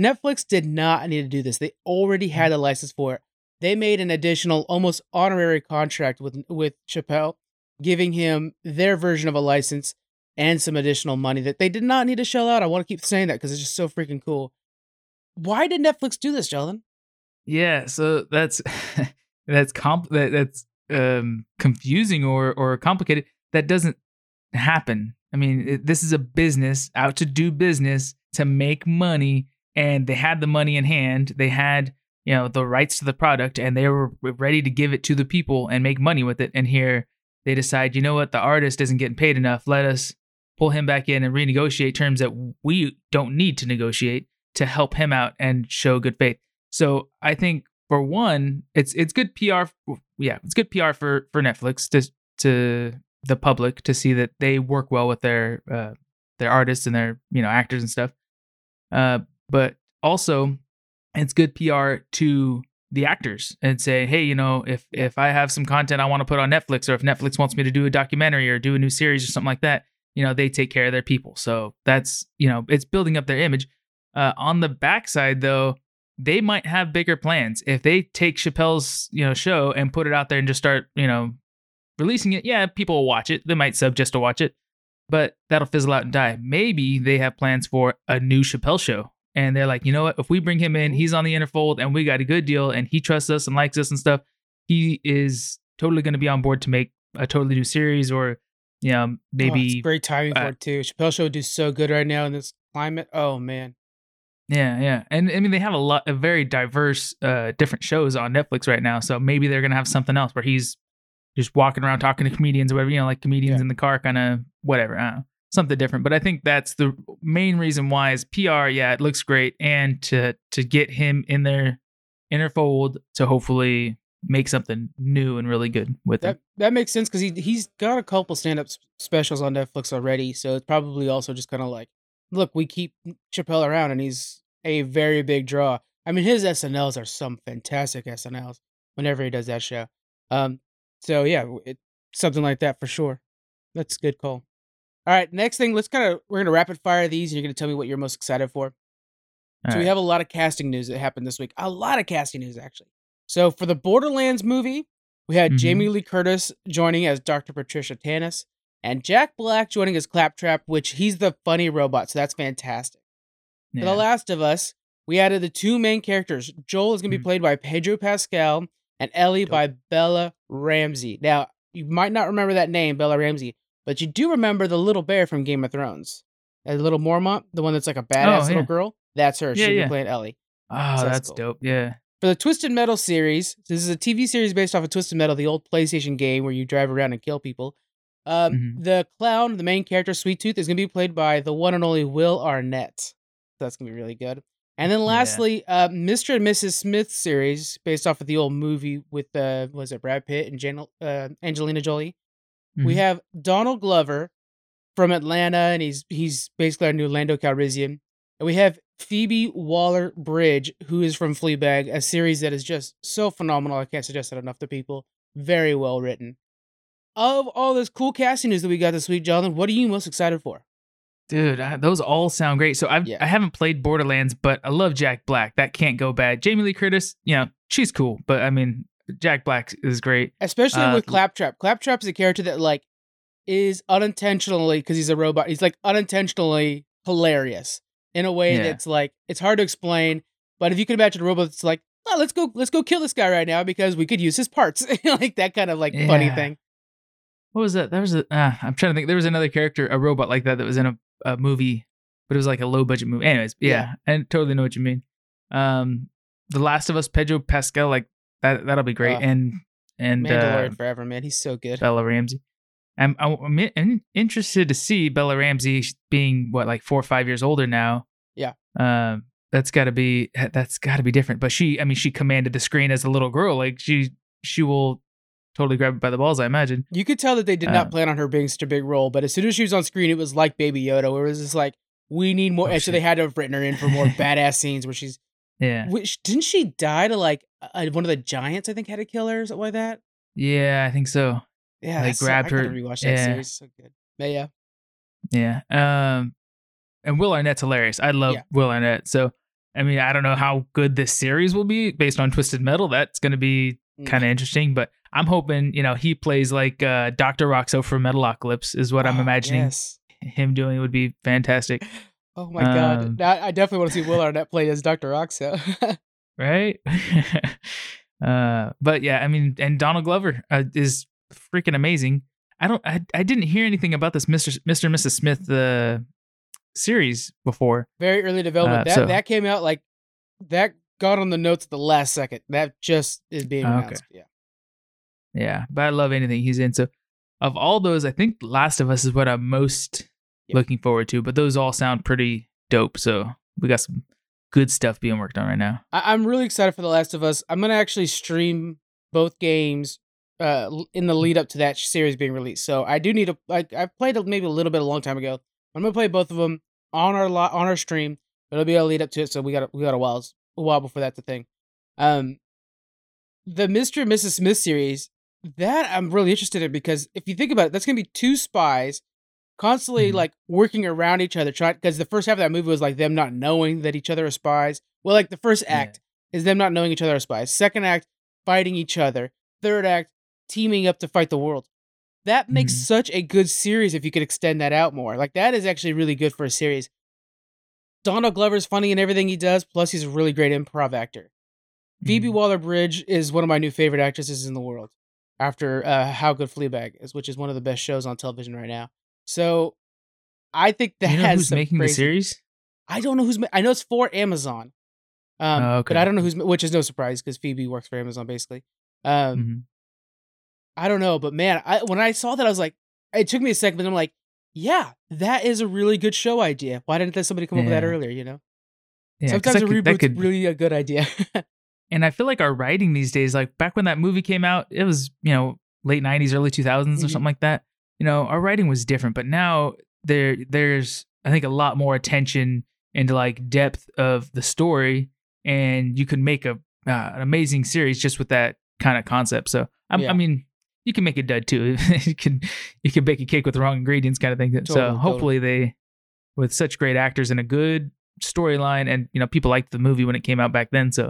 [SPEAKER 1] Netflix did not need to do this. They already had a license for it. They made an additional, almost honorary contract with with Chappelle, giving him their version of a license and some additional money that they did not need to shell out. I want to keep saying that because it's just so freaking cool. Why did Netflix do this, Sheldon?
[SPEAKER 2] Yeah, so that's that's comp that, that's um confusing or or complicated. That doesn't happen. I mean, it, this is a business out to do business to make money, and they had the money in hand. They had you know the rights to the product, and they were ready to give it to the people and make money with it. And here they decide, you know what, the artist isn't getting paid enough. Let us pull him back in and renegotiate terms that we don't need to negotiate to help him out and show good faith. So I think for one, it's it's good PR. Yeah, it's good PR for for Netflix to to the public to see that they work well with their uh, their artists and their you know actors and stuff. Uh, but also, it's good PR to the actors and say, hey, you know, if if I have some content I want to put on Netflix, or if Netflix wants me to do a documentary or do a new series or something like that, you know, they take care of their people. So that's you know, it's building up their image. Uh, on the backside, though, they might have bigger plans if they take Chappelle's you know show and put it out there and just start you know releasing it. Yeah, people will watch it. They might sub just to watch it, but that'll fizzle out and die. Maybe they have plans for a new Chappelle show and they're like, you know what? If we bring him in, he's on the inner fold, and we got a good deal, and he trusts us and likes us and stuff. He is totally going to be on board to make a totally new series, or you know,
[SPEAKER 1] Oh,
[SPEAKER 2] maybe
[SPEAKER 1] it's great timing
[SPEAKER 2] uh,
[SPEAKER 1] for it too. Chappelle Show would do so good right now in this climate. Oh man,
[SPEAKER 2] yeah, yeah. And I mean, they have a lot of very diverse, uh, different shows on Netflix right now. So maybe they're gonna have something else where he's just walking around talking to comedians or whatever, you know, like comedians
[SPEAKER 1] Yeah.
[SPEAKER 2] in the car, kind of whatever. Know. Something different, but I think that's the main reason why is PR. Yeah, it looks great, and to to get him in their inner fold to hopefully make something new and really good with him.
[SPEAKER 1] that that makes sense because he he's got a couple stand up specials on Netflix already. So it's probably also just kind of like, look, we keep Chappelle around, and he's a very big draw. I mean, his SNLs are some fantastic SNLs whenever he does that show. Um, so yeah, it, something like that for sure. That's a good call. All right, next thing, let's kind of we're gonna rapid fire these, and you're gonna tell me what you're most excited for.
[SPEAKER 2] All
[SPEAKER 1] so we have a lot of casting news that happened this week. A lot of casting news actually. So for the Borderlands movie, we had
[SPEAKER 2] Mhm.
[SPEAKER 1] Jamie Lee Curtis joining as Dr. Patricia Tanis, and Jack Black joining as Claptrap, which he's the funny robot, so that's fantastic. For The Last of Us, we added the two main characters. Joel is going to be
[SPEAKER 2] Mhm.
[SPEAKER 1] played by Pedro Pascal, and Ellie
[SPEAKER 2] Dope.
[SPEAKER 1] by Bella Ramsey. Now, you might not remember that name, Bella Ramsey, but you do remember the little bear from Game of Thrones. A little Mormont, the one that's like a badass
[SPEAKER 2] Oh,
[SPEAKER 1] little girl. That's her.
[SPEAKER 2] Yeah,
[SPEAKER 1] She'll
[SPEAKER 2] yeah.
[SPEAKER 1] be playing Ellie.
[SPEAKER 2] oh,
[SPEAKER 1] so that's
[SPEAKER 2] that's
[SPEAKER 1] cool.
[SPEAKER 2] dope. Yeah.
[SPEAKER 1] For the Twisted Metal series, this is a TV series based off of Twisted Metal, the old PlayStation game where you drive around and kill people. Um,
[SPEAKER 2] Mhm.
[SPEAKER 1] The clown, the main character, Sweet Tooth, is going to be played by the one and only Will Arnett. So that's going to be really good. And then
[SPEAKER 2] Yeah.
[SPEAKER 1] lastly, uh, Mr. and Mrs. Smith series based off of the old movie with uh, was it Brad Pitt and Jan- uh, Angelina Jolie. We
[SPEAKER 2] Mhm.
[SPEAKER 1] have Donald Glover from Atlanta, and he's he's basically our new Lando Calrissian. And we have Phoebe Waller Bridge, who is from Fleabag, a series that is just so phenomenal. I can't suggest that enough to people. Very well written. Of all this cool casting news that we got this week, Jonathan, what are you most excited for?
[SPEAKER 2] Dude, I, those all sound great. So I've
[SPEAKER 1] Yeah.
[SPEAKER 2] I haven't played Borderlands, but I love Jack Black. That can't go bad. Jamie Lee Curtis, you know, she's cool, but I mean, Jack Black is great.
[SPEAKER 1] Especially
[SPEAKER 2] Uh,
[SPEAKER 1] with Claptrap. Claptrap is a character that like is unintentionally because he's a robot. He's like unintentionally hilarious in a way
[SPEAKER 2] Yeah.
[SPEAKER 1] that's like it's hard to explain. But if you can imagine a robot that's like, oh, let's go, let's go kill this guy right now because we could use his parts, like that kind of like funny thing.
[SPEAKER 2] What was that? There was a. Uh, I'm trying to think. There was another character, a robot like that, that was in a, a movie, but it was like a low budget movie. Anyways, yeah, I totally know what you mean. Um, The Last of Us, Pedro Pascal, like that. That'll be great.
[SPEAKER 1] Uh,
[SPEAKER 2] and and uh,
[SPEAKER 1] forever, man. He's so good.
[SPEAKER 2] Bella Ramsey. I'm, I'm in- interested to see Bella Ramsey being what like four or five years older now.
[SPEAKER 1] Yeah.
[SPEAKER 2] Um, that's got to be that's got to be different. But she, I mean, she commanded the screen as a little girl. Like she, she will totally grab it by the balls. I imagine.
[SPEAKER 1] You could tell that they did not
[SPEAKER 2] Uh,
[SPEAKER 1] plan on her being such a big role, but as soon as she was on screen, it was like Baby Yoda, where it was just like, we need more.
[SPEAKER 2] Oh,
[SPEAKER 1] and so they had to have written her in for more badass scenes where she's.
[SPEAKER 2] Yeah.
[SPEAKER 1] Which, didn't she die to like uh, one of the giants? I think had to kill her or something like that.
[SPEAKER 2] Yeah, I think so.
[SPEAKER 1] Yeah,
[SPEAKER 2] They
[SPEAKER 1] that's so-
[SPEAKER 2] grabbed
[SPEAKER 1] I
[SPEAKER 2] her-
[SPEAKER 1] Rewatch that
[SPEAKER 2] yeah.
[SPEAKER 1] series. So good. But yeah,
[SPEAKER 2] Yeah. Um, and Will Arnett's hilarious. I love
[SPEAKER 1] Yeah.
[SPEAKER 2] Will Arnett. So, I mean, I don't know how good this series will be based on Twisted Metal. That's going to be
[SPEAKER 1] Mm.
[SPEAKER 2] kind of interesting, but I'm hoping, you know, he plays like uh, Dr. Rockso from Metalocalypse is what I'm
[SPEAKER 1] Oh,
[SPEAKER 2] imagining
[SPEAKER 1] yes.
[SPEAKER 2] him doing would be fantastic.
[SPEAKER 1] Oh my god!
[SPEAKER 2] Um,
[SPEAKER 1] Now, I definitely want to see Will Arnett play as Doctor Rockso.
[SPEAKER 2] right? uh, but yeah, I mean, and Donald Glover uh, is freaking amazing. I don't, I, I didn't hear anything about this Mr. Mr. and Mrs. Smith uh, series before.
[SPEAKER 1] Very early development.
[SPEAKER 2] Uh,
[SPEAKER 1] that
[SPEAKER 2] so-
[SPEAKER 1] that came out like that got on the notes at the last second. That just is being
[SPEAKER 2] Oh, okay.
[SPEAKER 1] Yeah.
[SPEAKER 2] Yeah, but I love anything he's in. So, of all those, I think Last of Us is what I'm most
[SPEAKER 1] Yep.
[SPEAKER 2] looking forward to. But those all sound pretty dope. So we got some good stuff being worked on right now.
[SPEAKER 1] I- I'm really excited for The Last of Us. I'm gonna actually stream both games uh in the lead up to that series being released. So I do need to like I've played maybe a little bit a long time ago, I'm gonna play both of them on our lo- on our stream. It'll be a lead up to it, so we got we got a while a while before that's the thing. Um, the Mr. and Mrs. Smith series that I'm really interested in because if you think about it, that's gonna be two spies constantly
[SPEAKER 2] Mhm.
[SPEAKER 1] like working around each other, trying because the first half of that movie was like them not knowing that each other are spies. Well, like the first
[SPEAKER 2] Yeah.
[SPEAKER 1] act is them not knowing each other are spies. Second act, fighting each other. Third act, teaming up to fight the world. That makes
[SPEAKER 2] Mhm.
[SPEAKER 1] such a good series if you could extend that out more. Like that is actually really good for a series. Donald Glover's funny in everything he does, plus he's a really great improv actor. Phoebe
[SPEAKER 2] Mhm.
[SPEAKER 1] Waller Bridge is one of my new favorite actresses in the world after uh, How Good Fleabag is, which is one of the best shows on television right now. So I think that
[SPEAKER 2] you know
[SPEAKER 1] has
[SPEAKER 2] who's making the series?
[SPEAKER 1] I don't know who's. Ma- I know it's for Amazon, um,
[SPEAKER 2] Oh,
[SPEAKER 1] but. I don't know who's. Which is no surprise because Phoebe works for Amazon basically. Um,
[SPEAKER 2] Mhm.
[SPEAKER 1] I don't know, but man, I when I saw that, I was like, it took me a second, but I'm like, yeah, that is a really good show idea. Why didn't somebody come up with that earlier? You know,
[SPEAKER 2] Yeah,
[SPEAKER 1] sometimes a
[SPEAKER 2] could-
[SPEAKER 1] reboot's
[SPEAKER 2] could-
[SPEAKER 1] really a good idea.
[SPEAKER 2] and I feel like our writing these days, like back when that movie came out, it was you know late '90s, early 2000s, or
[SPEAKER 1] Mhm.
[SPEAKER 2] something like that. You know, our writing was different, but now there there's I think a lot more attention into like depth of the story, and you could make a uh, an amazing series just with that kind of concept. So I'm,
[SPEAKER 1] Yeah.
[SPEAKER 2] I mean, you can make a dud too. you can you can bake a cake with the wrong ingredients, kind of thing.
[SPEAKER 1] Totally,
[SPEAKER 2] so
[SPEAKER 1] totally.
[SPEAKER 2] hopefully they, with such great actors and a good storyline, and you know people liked the movie when it came out back then. So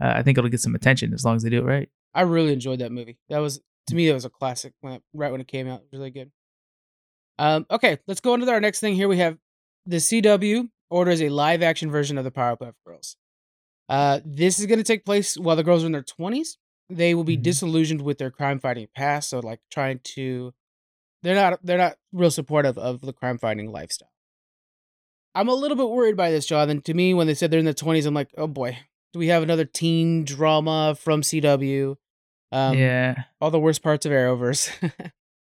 [SPEAKER 2] uh, I think it'll get some attention as long as they do it right.
[SPEAKER 1] I really enjoyed that movie. That was to me that was a classic when it, right when it came out. Really good. Um, okay, let's go into our next thing. Here we have the CW orders a live action version of the Powerpuff Girls. Uh, this is going to take place while the girls are in their twenties. They will be
[SPEAKER 2] Mhm.
[SPEAKER 1] disillusioned with their crime fighting past, so like trying to, they're not they're not real supportive of the crime fighting lifestyle. I'm a little bit worried by this, Jonathan. To me, when they said they're in their twenties, I'm like, oh boy, do we have another teen drama from CW? Um,
[SPEAKER 2] yeah,
[SPEAKER 1] all the worst parts of Arrowverse.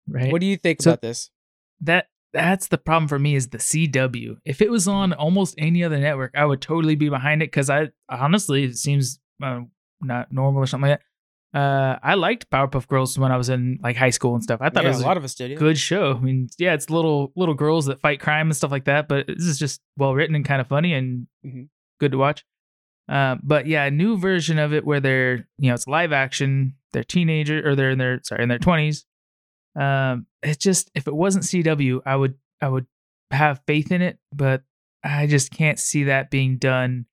[SPEAKER 2] right.
[SPEAKER 1] what do you think
[SPEAKER 2] So-
[SPEAKER 1] about this?
[SPEAKER 2] that that's the problem for me is the CW. If it was on almost any other network, I would totally be behind it because I honestly it seems uh, not normal or something like that. Uh, I liked Powerpuff Girls when I was in like high school and stuff. I thought
[SPEAKER 1] yeah,
[SPEAKER 2] it was
[SPEAKER 1] a lot of us did. Yeah.
[SPEAKER 2] good show. I mean, yeah, it's little little girls that fight crime and stuff like that, but this is just well written and kind of funny and
[SPEAKER 1] Mhm.
[SPEAKER 2] good to watch. Uh, but yeah, a new version of it where they're you know it's live action. They're teenager or they're in their sorry in their twenties. Um, it's just if it wasn't CW, I would I would have faith in it, but I just can't see that being done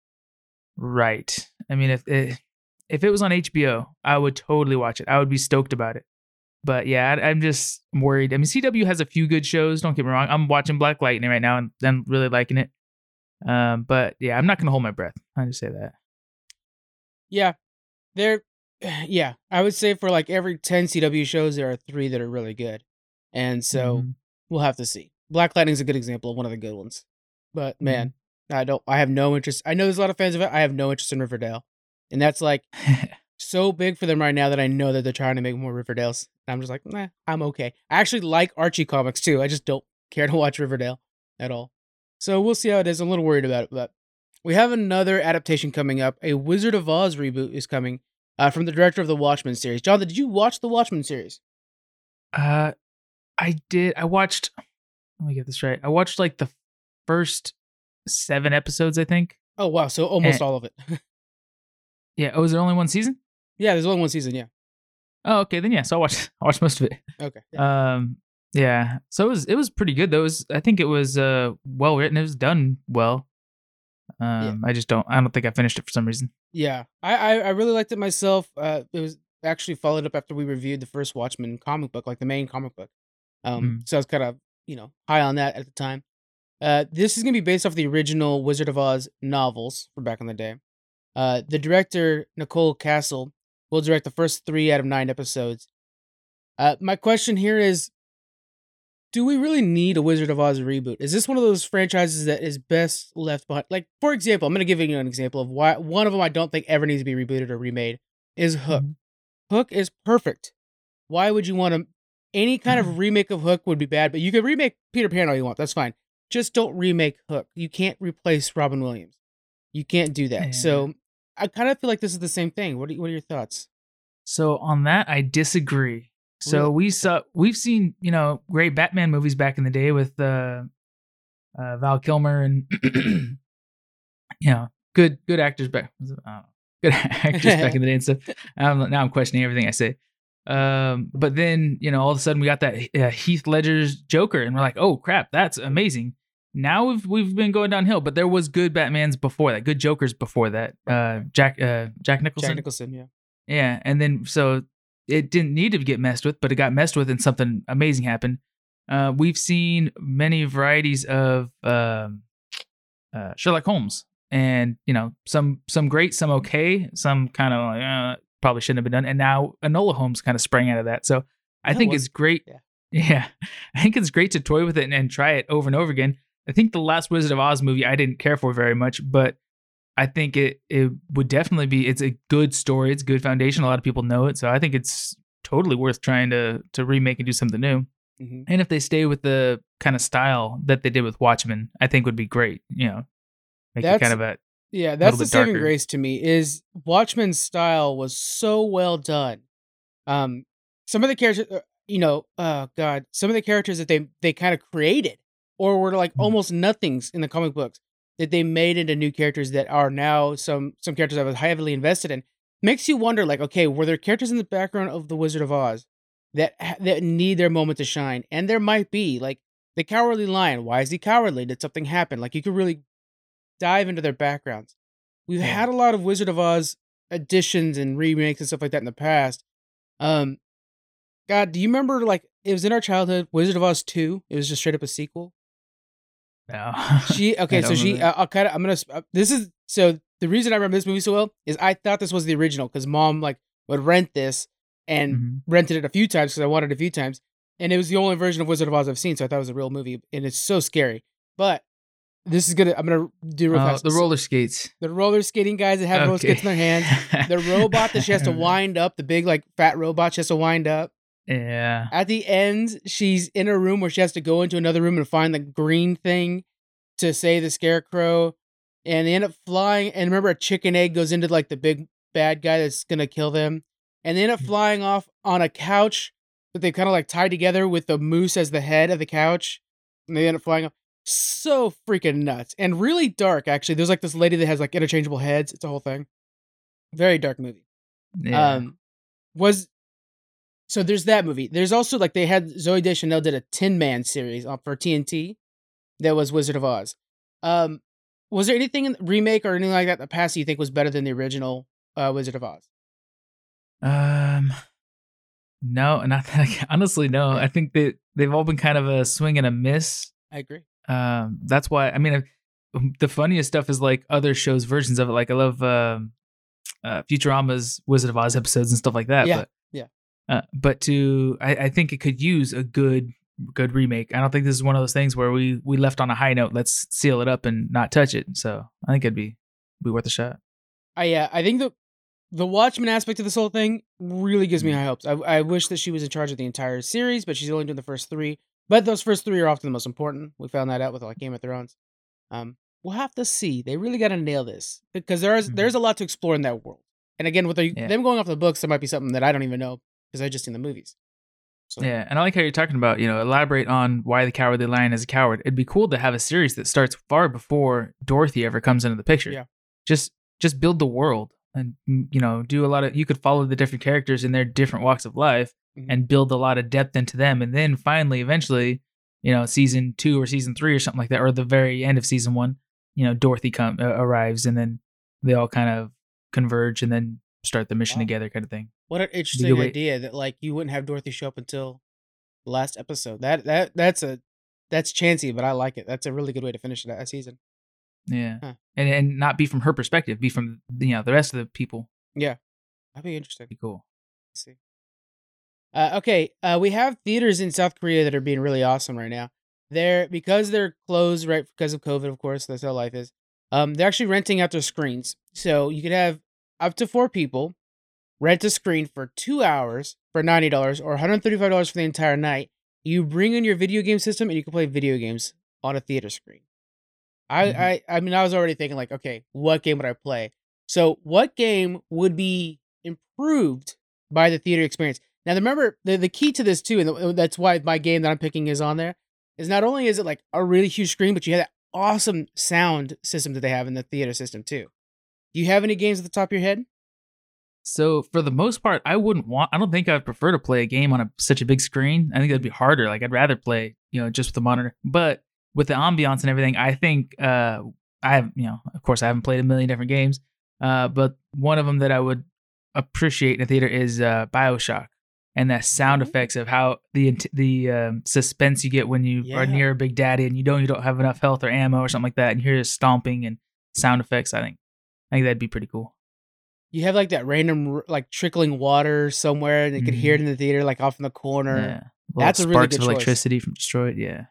[SPEAKER 2] right. I mean, if it, if it was on HBO, I would totally watch it. I would be stoked about it. But yeah, I, I'm just worried. I mean, CW has a few good shows. Don't get me wrong. I'm watching Black Lightning right now, and I'm really liking it. Um, but yeah, I'm not gonna hold my breath. I just say that.
[SPEAKER 1] Yeah, there. Yeah, I would say for like every ten CW shows, there are three that are really good, and so
[SPEAKER 2] Mhm.
[SPEAKER 1] we'll have to see. Black Lightning's a good example of one of the good ones, but man, I don't. I have no interest. I know there's a lot of fans of it. I have no interest in Riverdale, and that's like so big for them right now that I know that they're trying to make more Riverdales. And I'm just like, nah, I'm okay. I actually like Archie comics too. I just don't care to watch Riverdale at all. So we'll see how it is. I'm a little worried about it, but we have another adaptation coming up. A Wizard of Oz reboot is coming uh, from the director of the Watchmen series. Jonathan, did you watch the Watchmen series?
[SPEAKER 2] Uh, I did. I watched. Let me get this right. I watched like the first seven episodes, I think.
[SPEAKER 1] Oh wow, so almost
[SPEAKER 2] Eh.
[SPEAKER 1] all of it.
[SPEAKER 2] Yeah. Oh, is there only one season?
[SPEAKER 1] yeah, there's only one season. Yeah.
[SPEAKER 2] Oh, okay. Then yeah. So I watched. I watched most of it.
[SPEAKER 1] Okay.
[SPEAKER 2] Um. Yeah. So it was. It was pretty good though. It was. I think it was uh well written. It was done well. Um. I just don't. I don't think I finished it for some reason.
[SPEAKER 1] Yeah, I, I I really liked it myself. Uh, it was actually followed up after we reviewed the first Watchmen comic book, like the main comic book. Um, so I was kind of you know high on that at the time. Uh, this is gonna be based off the original Wizard of Oz novels from back in the day. Uh, the director Nicole Kassell will direct the first three out of nine episodes. Uh, my question here is, do we really need a Wizard of Oz reboot? Is this one of those franchises that is best left behind? Like, for example, I'm going to give you an example of why one of them I don't think ever needs to be rebooted or remade is Hook.
[SPEAKER 2] Mhm.
[SPEAKER 1] Hook is perfect. Why would you want to? Any kind of remake of Hook would be bad, but you could remake Peter Pan all you want. That's fine. Just don't remake Hook. You can't replace Robin Williams. You can't do that.
[SPEAKER 2] Yeah.
[SPEAKER 1] So I kind of feel like this is the same thing. What are, what are your thoughts?
[SPEAKER 2] So on that, I disagree. So
[SPEAKER 1] Really?
[SPEAKER 2] we saw we've seen you know great Batman movies back in the day with uh uh, Val Kilmer and you know good good actors back uh, good actors back in the day and stuff. Um, now I'm questioning everything I say. Um, but then you know all of a sudden we got that uh, Heath Ledger's Joker, and we're like, oh crap, that's amazing. Now we've we've been going downhill, but there was good Batman's before that, good Jokers before that. Uh, Jack uh, Jack Nicholson.
[SPEAKER 1] Jack Nicholson, yeah.
[SPEAKER 2] Yeah, and then so it didn't need to get messed with, but it got messed with, and something amazing happened. Uh, we've seen many varieties of um, uh, Sherlock Holmes, and you know some some great, some okay, some kind of like uh, probably shouldn't have been done, and now Enola Holmes kind of sprang out of that. So I
[SPEAKER 1] That
[SPEAKER 2] think
[SPEAKER 1] was-
[SPEAKER 2] it's great.
[SPEAKER 1] yeah.
[SPEAKER 2] Yeah, I think it's great to toy with it and, and try it over and over again. I think the last Wizard of Oz movie I didn't care for very much, but I think it it would definitely be it's a good story, it's a good foundation. A lot of people know it, so I think it's totally worth trying to to remake and do something new.
[SPEAKER 1] Mhm.
[SPEAKER 2] And if they stay with the kind of style that they did with Watchmen, I think would be great. You know, make it kind of a
[SPEAKER 1] Yeah, that's the saving grace to me is Watchmen's style was so well done. Um, some of the characters, uh, you know, oh god, some of the characters that they they kind of created or were like
[SPEAKER 2] Mhm.
[SPEAKER 1] almost nothings in the comic books that they made into new characters that are now some some characters I was heavily invested in. Makes you wonder, like, okay, were there characters in the background of the Wizard of Oz that that need their moment to shine? And there might be, like, the Cowardly Lion. Why is he cowardly? Did something happen? Like, you could really dive into their backgrounds. We've
[SPEAKER 2] Yeah.
[SPEAKER 1] had a lot of Wizard of Oz additions and remakes and stuff like that in the past. Um, God, do you remember like it was in our childhood? Wizard of Oz two. It was just straight up a sequel.
[SPEAKER 2] No.
[SPEAKER 1] She okay, so she. Uh, I'll kind of. I'm gonna. uh, This is so the reason I remember this movie so well is I thought this was the original because mom like would rent this and
[SPEAKER 2] Mhm.
[SPEAKER 1] rented it a few times because I wanted it a few times, and it was the only version of Wizard of Oz I've seen, so I thought it was a real movie, and it's so scary. But this is gonna. I'm gonna do real
[SPEAKER 2] Oh,
[SPEAKER 1] fast.
[SPEAKER 2] the roller skates.
[SPEAKER 1] the roller skating guys that have roller skates in their hands. The robot that she has to wind up, the big like fat robot she has to wind up.
[SPEAKER 2] Yeah.
[SPEAKER 1] At the end, she's in a room where she has to go into another room and find the green thing to save the scarecrow. And they end up flying. And remember, a chicken egg goes into like the big bad guy that's gonna kill them. And they end up
[SPEAKER 2] Hmm.
[SPEAKER 1] flying off on a couch that they kind of like tied together with the moose as the head of the couch. And they end up flying off. So freaking nuts and really dark. Actually, there's like this lady that has like interchangeable heads. It's a whole thing. Very dark movie.
[SPEAKER 2] Yeah.
[SPEAKER 1] Um, was so there's that movie. There's also like they had Zooey Deschanel did a Tin Man series for TNT that was Wizard of Oz. Um, was there anything in the remake or anything like that in the past you think was better than the original uh, Wizard of Oz?
[SPEAKER 2] Um, no, not that. I, honestly, no. I think that they've all been kind of a swing and a miss.
[SPEAKER 1] I agree.
[SPEAKER 2] Um, that's why. I mean, I, the funniest stuff is like other shows versions of it. Like I love um, uh, Futurama's Wizard of Oz episodes and stuff like that.
[SPEAKER 1] Yeah,
[SPEAKER 2] but,
[SPEAKER 1] yeah.
[SPEAKER 2] Uh, but to, I, I think it could use a good, good remake. I don't think this is one of those things where we we left on a high note. Let's seal it up and not touch it. So I think it'd be be worth a shot.
[SPEAKER 1] I yeah, I think the the Watchmen aspect of this whole thing really gives me high hopes. I, I wish that she was in charge of the entire series, but she's only doing the first three. But those first three are often the most important. We found that out with like Game of Thrones. Um, we'll have to see. They really got to nail this because there's
[SPEAKER 2] Mhm.
[SPEAKER 1] there's a lot to explore in that world. And again, with the,
[SPEAKER 2] Yeah.
[SPEAKER 1] them going off the books, there might be something that I don't even know because I just seen the movies. So
[SPEAKER 2] Yeah, and I like how you're talking about, you know, elaborate on why the cowardly lion is a coward. It'd be cool to have a series that starts far before Dorothy ever comes into the picture.
[SPEAKER 1] Yeah.
[SPEAKER 2] Just just build the world and mm, you know, do a lot of you could follow the different characters in their different walks of life
[SPEAKER 1] Mhm.
[SPEAKER 2] and build a lot of depth into them and then finally eventually, you know, season 2 or season 3 or something like that or the very end of season 1, you know, Dorothy come uh, arrives and then they all kind of converge and then start the mission
[SPEAKER 1] Wow.
[SPEAKER 2] together kind of thing.
[SPEAKER 1] What an interesting idea that like you wouldn't have Dorothy show up until the last episode. That that that's a that's chancy, but I like it. That's a really good way to finish that season.
[SPEAKER 2] Yeah.
[SPEAKER 1] Huh.
[SPEAKER 2] And and not be from her perspective, be from you know the rest of the people.
[SPEAKER 1] Yeah, that'd be interesting.
[SPEAKER 2] Be cool.
[SPEAKER 1] Let's see. Uh, okay, uh, we have theaters in South Korea that are being really awesome right now. They're because they're closed right because of COVID, of course. That's how life is. Um, they're actually renting out their screens, so you could have up to four people rent a screen for two hours for ninety dollars or one hundred thirty-five dollars for the entire night. You bring in your video game system and you can play video games on a theater screen. I,
[SPEAKER 2] Mhm.
[SPEAKER 1] I, I mean, I was already thinking like, okay, what game would I play? So, what game would be improved by the theater experience? Now, remember the the key to this too, and that's why my game that I'm picking is on there. is not only is it like a really huge screen, but you have that awesome sound system that they have in the theater system too. Do you have any games at the top of your head?
[SPEAKER 2] So for the most part, I wouldn't want. I don't think I'd prefer to play a game on a, such a big screen. I think that'd be harder. Like I'd rather play, you know, just with the monitor. But with the ambiance and everything, I think uh, I have, you know, of course, I haven't played a million different games, uh, but one of them that I would appreciate in a theater is uh, Bioshock, and that sound
[SPEAKER 1] Mhm.
[SPEAKER 2] effects of how the the um, suspense you get when you are near a big daddy and you don't you don't have enough health or ammo or something like that, and you hear his stomping and sound effects. I think I think that'd be pretty cool.
[SPEAKER 1] You have like that random like trickling water somewhere, and you can hear it in the theater, like off in the corner.
[SPEAKER 2] Yeah, Little
[SPEAKER 1] That's a really
[SPEAKER 2] sparks
[SPEAKER 1] good
[SPEAKER 2] of
[SPEAKER 1] choice.
[SPEAKER 2] electricity from destroyed. Yeah.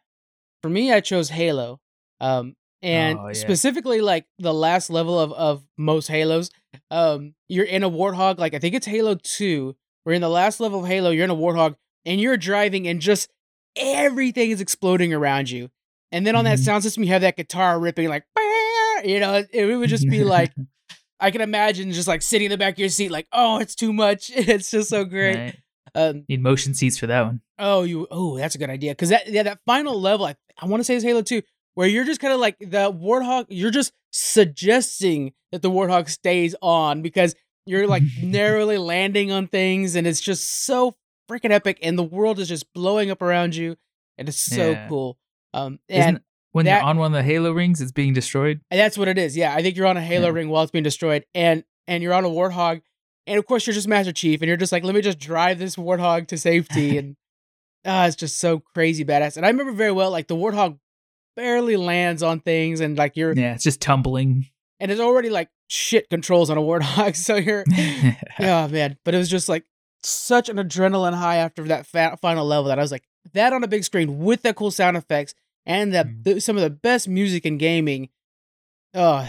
[SPEAKER 1] For me, I chose Halo. Um, and
[SPEAKER 2] Oh, yeah.
[SPEAKER 1] specifically like the last level of of most Halos. Um, you're in a warthog, like I think it's Halo 2. We're in the last level of Halo, you're in a warthog, and you're driving and just everything is exploding around you. And then on that
[SPEAKER 2] Mhm.
[SPEAKER 1] sound system, you have that guitar ripping like you know, it, it would just be like I can imagine just like sitting in the back of your seat, like, oh, it's too much. It's just so great.
[SPEAKER 2] Right.
[SPEAKER 1] Um,
[SPEAKER 2] Need motion seats for that one.
[SPEAKER 1] Oh, you. Oh, that's a good idea. Because that yeah, that final level, I, I want to say is Halo Two, where you're just kind of like the warthog. You're just suggesting that the warthog stays on because you're like narrowly landing on things, and it's just so freaking epic, and the world is just blowing up around you, and it's so
[SPEAKER 2] Yeah.
[SPEAKER 1] cool. Um, and
[SPEAKER 2] Isn't when
[SPEAKER 1] that-
[SPEAKER 2] you're on one of the Halo rings, it's being destroyed.
[SPEAKER 1] and that's what it is. Yeah, I think you're on a Halo
[SPEAKER 2] Yeah.
[SPEAKER 1] ring while it's being destroyed, and and you're on a warthog, and of course you're just Master Chief, and you're just like, let me just drive this warthog to safety, and ah, it's just so crazy badass. And I remember very well, like the warthog barely lands on things, and like you're,
[SPEAKER 2] Yeah, it's just tumbling.
[SPEAKER 1] and it's already like shit controls on a warthog, so you're, oh man. But it was just like such an adrenaline high after that fa- final level that I was like, that on a big screen with the cool sound effects and the,
[SPEAKER 2] Mm.
[SPEAKER 1] the some of the best music in gaming. Oh,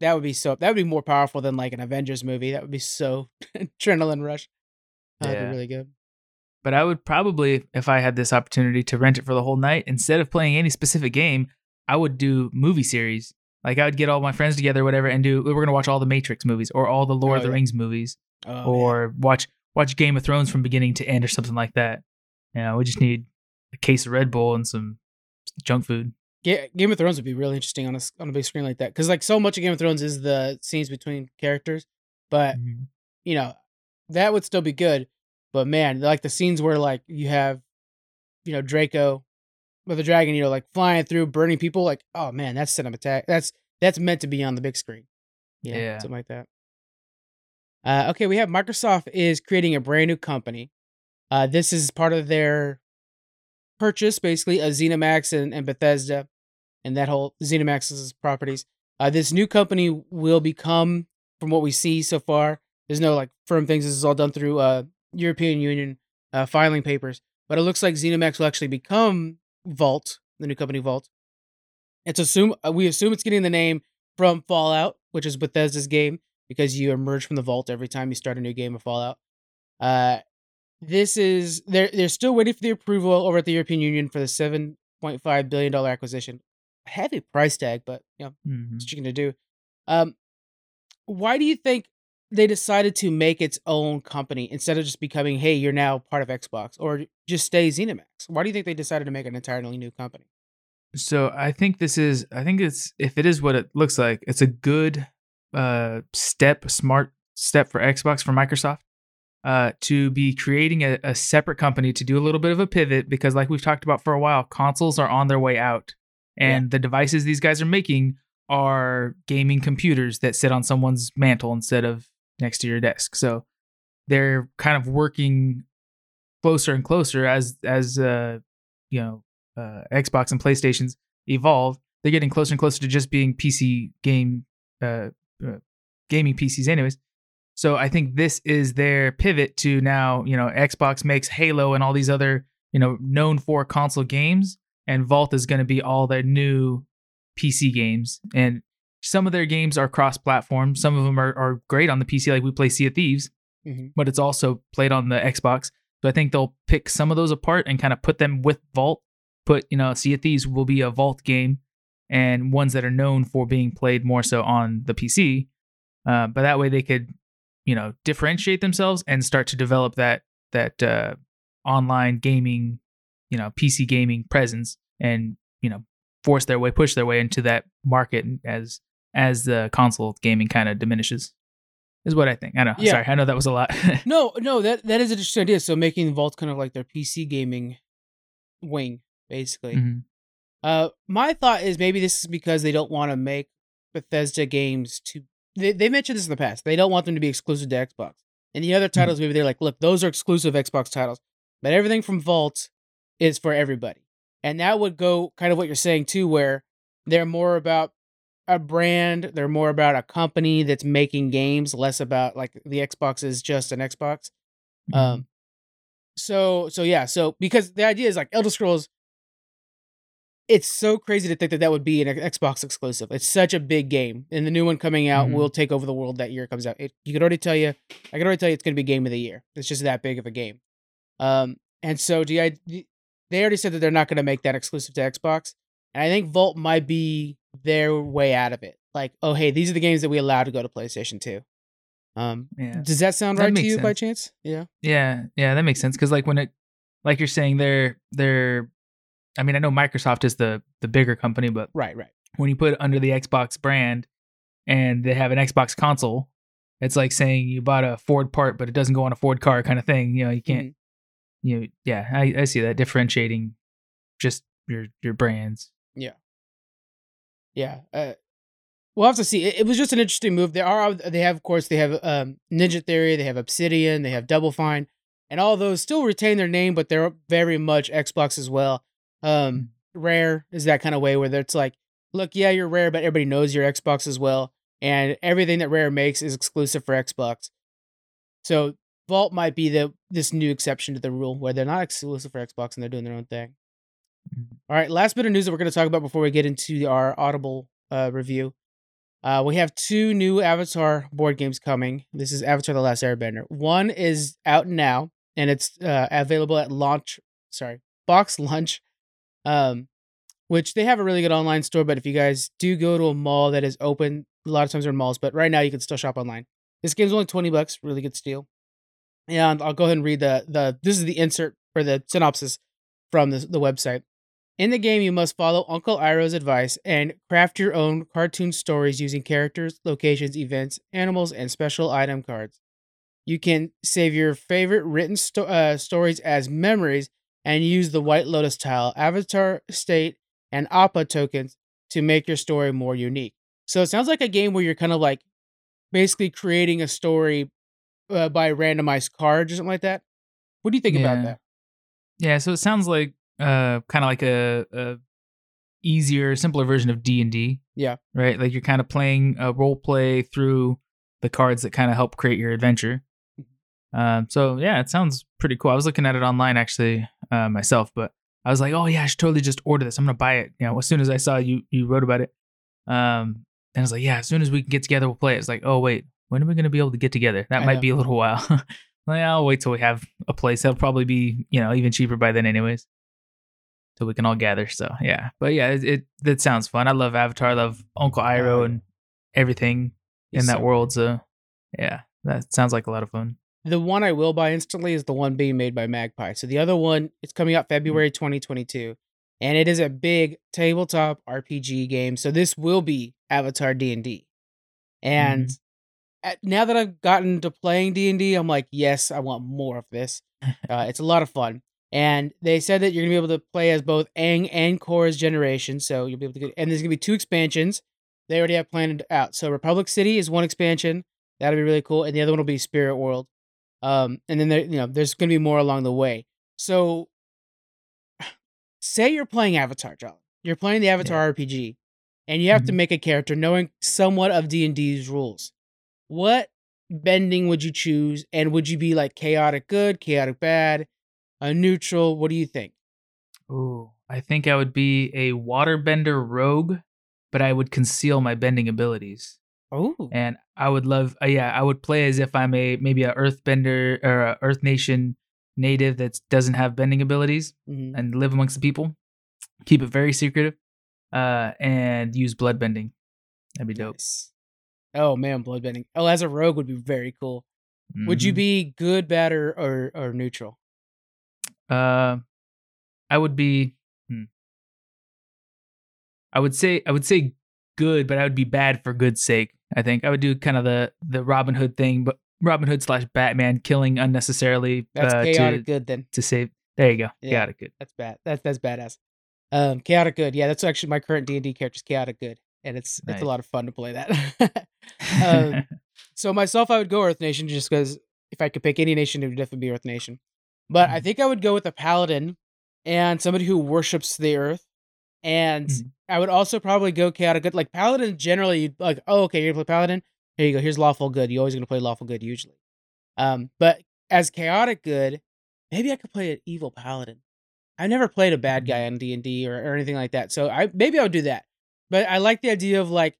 [SPEAKER 1] that would be so. That would be more powerful than like an Avengers movie. That would be so adrenaline rush. That'd
[SPEAKER 2] Yeah.
[SPEAKER 1] be really good.
[SPEAKER 2] But I would probably, if I had this opportunity to rent it for the whole night, instead of playing any specific game, I would do movie series. Like I would get all my friends together, whatever, and do. We're gonna watch all the Matrix movies or all the Lord
[SPEAKER 1] Oh,
[SPEAKER 2] of the
[SPEAKER 1] yeah.
[SPEAKER 2] Rings movies,
[SPEAKER 1] Oh, yeah.
[SPEAKER 2] or watch watch Game of Thrones from beginning to end or something like that. Yeah, we just need a case of Red Bull and some junk food.
[SPEAKER 1] Ga- Game of Thrones would be really interesting on a on a big screen like that because like so much of Game of Thrones is the scenes between characters, but
[SPEAKER 2] Mhm.
[SPEAKER 1] you know that would still be good. But man, like the scenes where like you have, you know, Draco with the dragon, you know, like flying through, burning people, like oh man, that's cinematic. That's that's meant to be on the big screen. You know,
[SPEAKER 2] Yeah.
[SPEAKER 1] something like that. Uh, okay, we have Microsoft is creating a brand new company. Uh, this is part of their purchase, basically, of ZeniMax and, and Bethesda, and that whole ZeniMax's properties. Uh, this new company will become, from what we see so far, there's no like firm things. This is all done through uh, European Union uh, filing papers, but it looks like ZeniMax will actually become Vault, the new company Vault. It's assume uh, we assume it's getting the name from Fallout, which is Bethesda's game, because you emerge from the vault every time you start a new game of Fallout. Uh, this is they're they're still waiting for the approval over at the European Union for the seven point five billion dollar acquisition. Heavy price tag, but you know
[SPEAKER 2] Mhm.
[SPEAKER 1] what's you gonna do. Um, why do you think they decided to make its own company instead of just becoming, hey, you're now part of Xbox, or just stay ZeniMax? Why do you think they decided to make an entirely new company?
[SPEAKER 2] So I think this is I think it's if it is what it looks like, it's a good uh step, smart step for Xbox for Microsoft uh to be creating a, a separate company to do a little bit of a pivot because like we've talked about for a while, consoles are on their way out. And the devices these guys are making are gaming computers that sit on someone's mantle instead of next to your desk. So they're kind of working closer and closer as as uh you know uh, Xbox and PlayStations evolve, they're getting closer and closer to just being PC game uh, uh, gaming PCs, anyways. So I think this is their pivot to now. You know, Xbox makes Halo and all these other you know known for console games, and Vault is going to be all their new PC games. And some of their games are cross-platform. Some of them are, are great on the PC, like we play Sea of Thieves,
[SPEAKER 1] Mhm.
[SPEAKER 2] but it's also played on the Xbox. So I think they'll pick some of those apart and kind of put them with Vault put you know Sea of Thieves will be a vault game and ones that are known for being played more so on the PC. Uh, but that way they could you know differentiate themselves and start to develop that that uh, online gaming you know PC gaming presence and you know force their way, push their way into that market as as the console gaming kind of diminishes. Is what I think. I know.
[SPEAKER 1] Yeah.
[SPEAKER 2] Sorry, I know that was a lot.
[SPEAKER 1] No, no, that that is an interesting idea. So making Vault kind of like their PC gaming wing, basically.
[SPEAKER 2] Mhm.
[SPEAKER 1] Uh, my thought is maybe this is because they don't want to make Bethesda games to. They, they mentioned this in the past. They don't want them to be exclusive to Xbox. And the other titles, maybe they're like, look, those are exclusive Xbox titles, but everything from Vault is for everybody. And that would go kind of what you're saying too, where they're more about a brand, they're more about a company that's making games, less about like the Xbox is just an Xbox.
[SPEAKER 2] Mm-hmm.
[SPEAKER 1] Um, so so yeah, so because the idea is like Elder Scrolls, it's so crazy to think that that would be an Xbox exclusive. It's such a big game, and the new one coming out
[SPEAKER 2] Mhm.
[SPEAKER 1] will take over the world that year it comes out. It, you can already tell you, I can already tell you, it's going to be game of the year. It's just that big of a game. Um, and so do I? They already said that they're not going to make that exclusive to Xbox, and I think Vault might be their way out of it. Like, oh hey, these are the games that we allow to go to PlayStation Two. Um,
[SPEAKER 2] yeah.
[SPEAKER 1] does that sound
[SPEAKER 2] That
[SPEAKER 1] right to you by chance? Yeah.
[SPEAKER 2] Yeah, yeah, that makes sense because like when it, like you're saying, they're they're, I mean, I know Microsoft is the the bigger company, but
[SPEAKER 1] Right. Right.
[SPEAKER 2] when you put it under the Xbox brand, and they have an Xbox console, it's like saying you bought a Ford part, but it doesn't go on a Ford car, kind of thing. You know, you can't.
[SPEAKER 1] Mm-hmm.
[SPEAKER 2] You know, yeah, I I see that differentiating, just your your brands.
[SPEAKER 1] Yeah. Uh, we'll have to see. It, it was just an interesting move. There are they have of course they have um, Ninja Theory, they have Obsidian, they have Double Fine, and all those still retain their name, but they're very much Xbox as well. Um, Rare is that kind of way where it's like, look, yeah, you're Rare, but everybody knows you're Xbox as well, and everything that Rare makes is exclusive for Xbox. So Vault might be the this new exception to the rule where they're not exclusive for Xbox and they're doing their own thing.
[SPEAKER 2] Mhm.
[SPEAKER 1] All right, last bit of news that we're going to talk about before we get into our Audible uh, review. Uh, we have two new Avatar board games coming. This is Avatar: The Last Airbender. One is out now, and it's uh, available at launch. Sorry, Box Lunch, um, which they have a really good online store. But if you guys do go to a mall that is open, a lot of times they're in malls, but right now you can still shop online. This game's only twenty bucks, really good steal. And I'll go ahead and read the the. This is the insert or the synopsis from the the website. In the game, you must follow Uncle Iroh's advice and craft your own cartoon stories using characters, locations, events, animals, and special item cards. You can save your favorite written sto- uh, stories as memories and use the White Lotus tile, Avatar State, and Appa tokens to make your story more unique. So it sounds like a game where you're kind of like basically creating a story uh, by randomized cards or something like that. What do you think about that?
[SPEAKER 2] Yeah, so it sounds like uh kind of like a, a easier, simpler version of D and D.
[SPEAKER 1] Yeah.
[SPEAKER 2] Right. Like you're kind of playing a role play through the cards that kind of help create your adventure. Um. So yeah, it sounds pretty cool. I was looking at it online actually uh, myself, but I was like, oh yeah, I should totally just order this. I'm gonna buy it. You know, as soon as I saw you you wrote about it, um, and I was like, yeah, as soon as we can get together, we'll play it. It's like, oh wait, when are we gonna be able to get together? That
[SPEAKER 1] I
[SPEAKER 2] might
[SPEAKER 1] know.
[SPEAKER 2] be a little while. like, I'll wait till we have a place. That'll probably be you know even cheaper by then, anyways. Till we can all gather. So yeah, but yeah, it it, it sounds fun. I love Avatar. I love Uncle
[SPEAKER 1] Oh,
[SPEAKER 2] Iroh and everything in that
[SPEAKER 1] so
[SPEAKER 2] world. So yeah, that sounds like a lot of fun.
[SPEAKER 1] The one I will buy instantly is the one being made by Magpie. So the other one, it's coming out February 2022, and it is a big tabletop RPG game. So this will be Avatar D and D. And at- now that I've gotten to playing D&D, I'm like, yes, I want more of this. Uh, it's a lot of fun. And they said that you're gonna be able to play as both Aang and Korra's generation. So you'll be able to get, and there's gonna be two expansions. They already have planned out. So Republic City is one expansion. That'll be really cool, and the other one will be Spirit World. Um, and then there, you know, there's gonna be more along the way. So, say you're playing Avatar, John. You're playing the Avatar RPG, and you have to
[SPEAKER 2] Mhm.
[SPEAKER 1] make a character knowing somewhat of D and D's rules. What bending would you choose, and would you be like chaotic good, chaotic bad, a neutral? What do you think?
[SPEAKER 2] Ooh, I think I would be a waterbender rogue, but I would conceal my bending abilities.
[SPEAKER 1] Oh,
[SPEAKER 2] And I would love, uh, yeah, I would play as if I'm a maybe a Earthbender or a Earth Nation native that doesn't have bending abilities
[SPEAKER 1] Mhm.
[SPEAKER 2] and live amongst the people. Keep it very secretive, uh, and use blood bending. That'd be dope.
[SPEAKER 1] Nice. Oh man, bloodbending. Oh, as a rogue would be very cool. Would you
[SPEAKER 2] Mhm.
[SPEAKER 1] be good, bad, or or, or neutral?
[SPEAKER 2] Uh, I would be. Hmm. I would say I would say good, but I would be bad for good's sake. I think I would do kind of the the Robin Hood thing, but Robin Hood slash Batman killing unnecessarily
[SPEAKER 1] That's
[SPEAKER 2] uh,
[SPEAKER 1] chaotic
[SPEAKER 2] to
[SPEAKER 1] good then.
[SPEAKER 2] to save. There you go.
[SPEAKER 1] Yeah.
[SPEAKER 2] Chaotic good.
[SPEAKER 1] That's bad. That's that's badass. Um, chaotic good. Yeah, that's actually my current D and D character is chaotic good, and it's it's a lot of fun to play that. um, so myself, I would go Earth Nation just because if I could pick any nation, it would definitely be Earth Nation. But I
[SPEAKER 2] Mhm.
[SPEAKER 1] think I would go with a paladin and somebody who worships the Earth, and
[SPEAKER 2] Mhm.
[SPEAKER 1] I would also probably go chaotic good. Like paladin, generally, you'd like, oh, okay, you're gonna play paladin. Here you go. Here's lawful good. You're always gonna play lawful good usually. Um, but as chaotic good, maybe I could play an evil paladin. I've never played a bad guy on D and D or anything like that, so I maybe I would do that. But I like the idea of like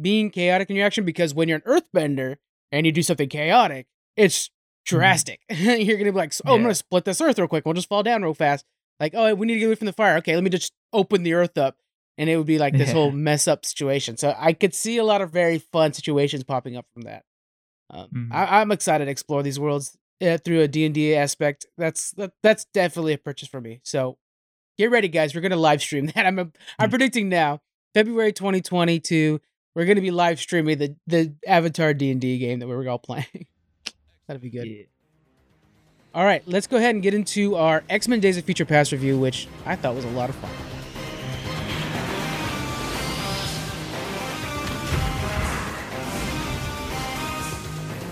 [SPEAKER 1] being chaotic in your action because when you're an Earthbender and you do something chaotic, it's drastic. you're gonna be like, "Oh, I'm gonna split this Earth real quick. We'll just fall down real fast." Like, "Oh, we need to get away from the fire. Okay, let me just open the Earth up." And it would be like this
[SPEAKER 2] Yeah.
[SPEAKER 1] whole mess up situation. So I could see a lot of very fun situations popping up from that. Um,
[SPEAKER 2] Mhm.
[SPEAKER 1] I, I'm excited to explore these worlds uh, through a D&D aspect. That's that, that's definitely a purchase for me. So get ready, guys. We're gonna live stream that. I'm I'm
[SPEAKER 2] Mm.
[SPEAKER 1] predicting now, February 2022. We're gonna be live streaming the the Avatar D&D game that we're all playing. That'd be good.
[SPEAKER 2] Yeah.
[SPEAKER 1] All right, let's go ahead and get into our X Men Days of Future Past review, which I thought was a lot of fun.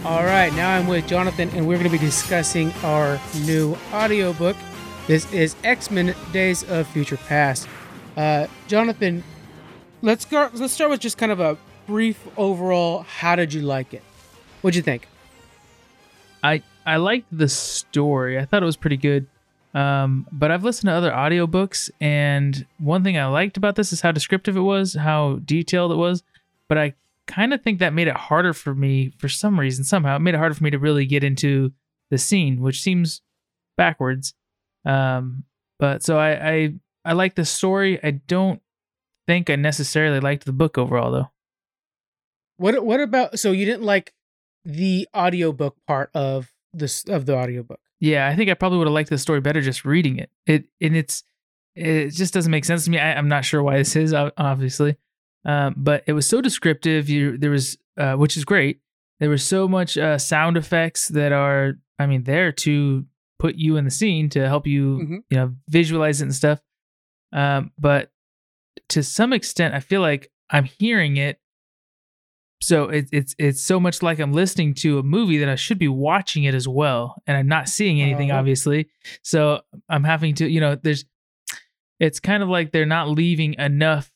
[SPEAKER 1] All right, now I'm with Jonathan, and we're going to be discussing our new audiobook. This is X Men Days of Future Past. Uh, Jonathan, let's go. Let's start with just kind of a brief overall. How did you like it? What'd you think?
[SPEAKER 2] I I liked the story. I thought it was pretty good. Um, but I've listened to other audiobooks and one thing I liked about this is how descriptive it was, how detailed it was, but I kind of think that made it harder for me for some reason somehow. It made it harder for me to really get into the scene, which seems backwards. Um, but so I I I like the story. I don't think I necessarily liked the book overall though.
[SPEAKER 1] What what about so you didn't like the audiobook part of this of the audiobook?
[SPEAKER 2] Yeah, I think I probably would have liked the story better just reading it. It and it's it just doesn't make sense to me. I, I'm not sure why this is obviously, um, but it was so descriptive. You there was uh, which is great. There was so much uh, sound effects that are I mean there to put you in the scene to help you
[SPEAKER 1] Mhm.
[SPEAKER 2] you know visualize it and stuff. Um, but to some extent, I feel like I'm hearing it. So it, it's it's so much like I'm listening to a movie that I should be watching it as well, and I'm not seeing anything,
[SPEAKER 1] Uh-huh.
[SPEAKER 2] obviously. So I'm having to, you know, there's. It's kind of like they're not leaving enough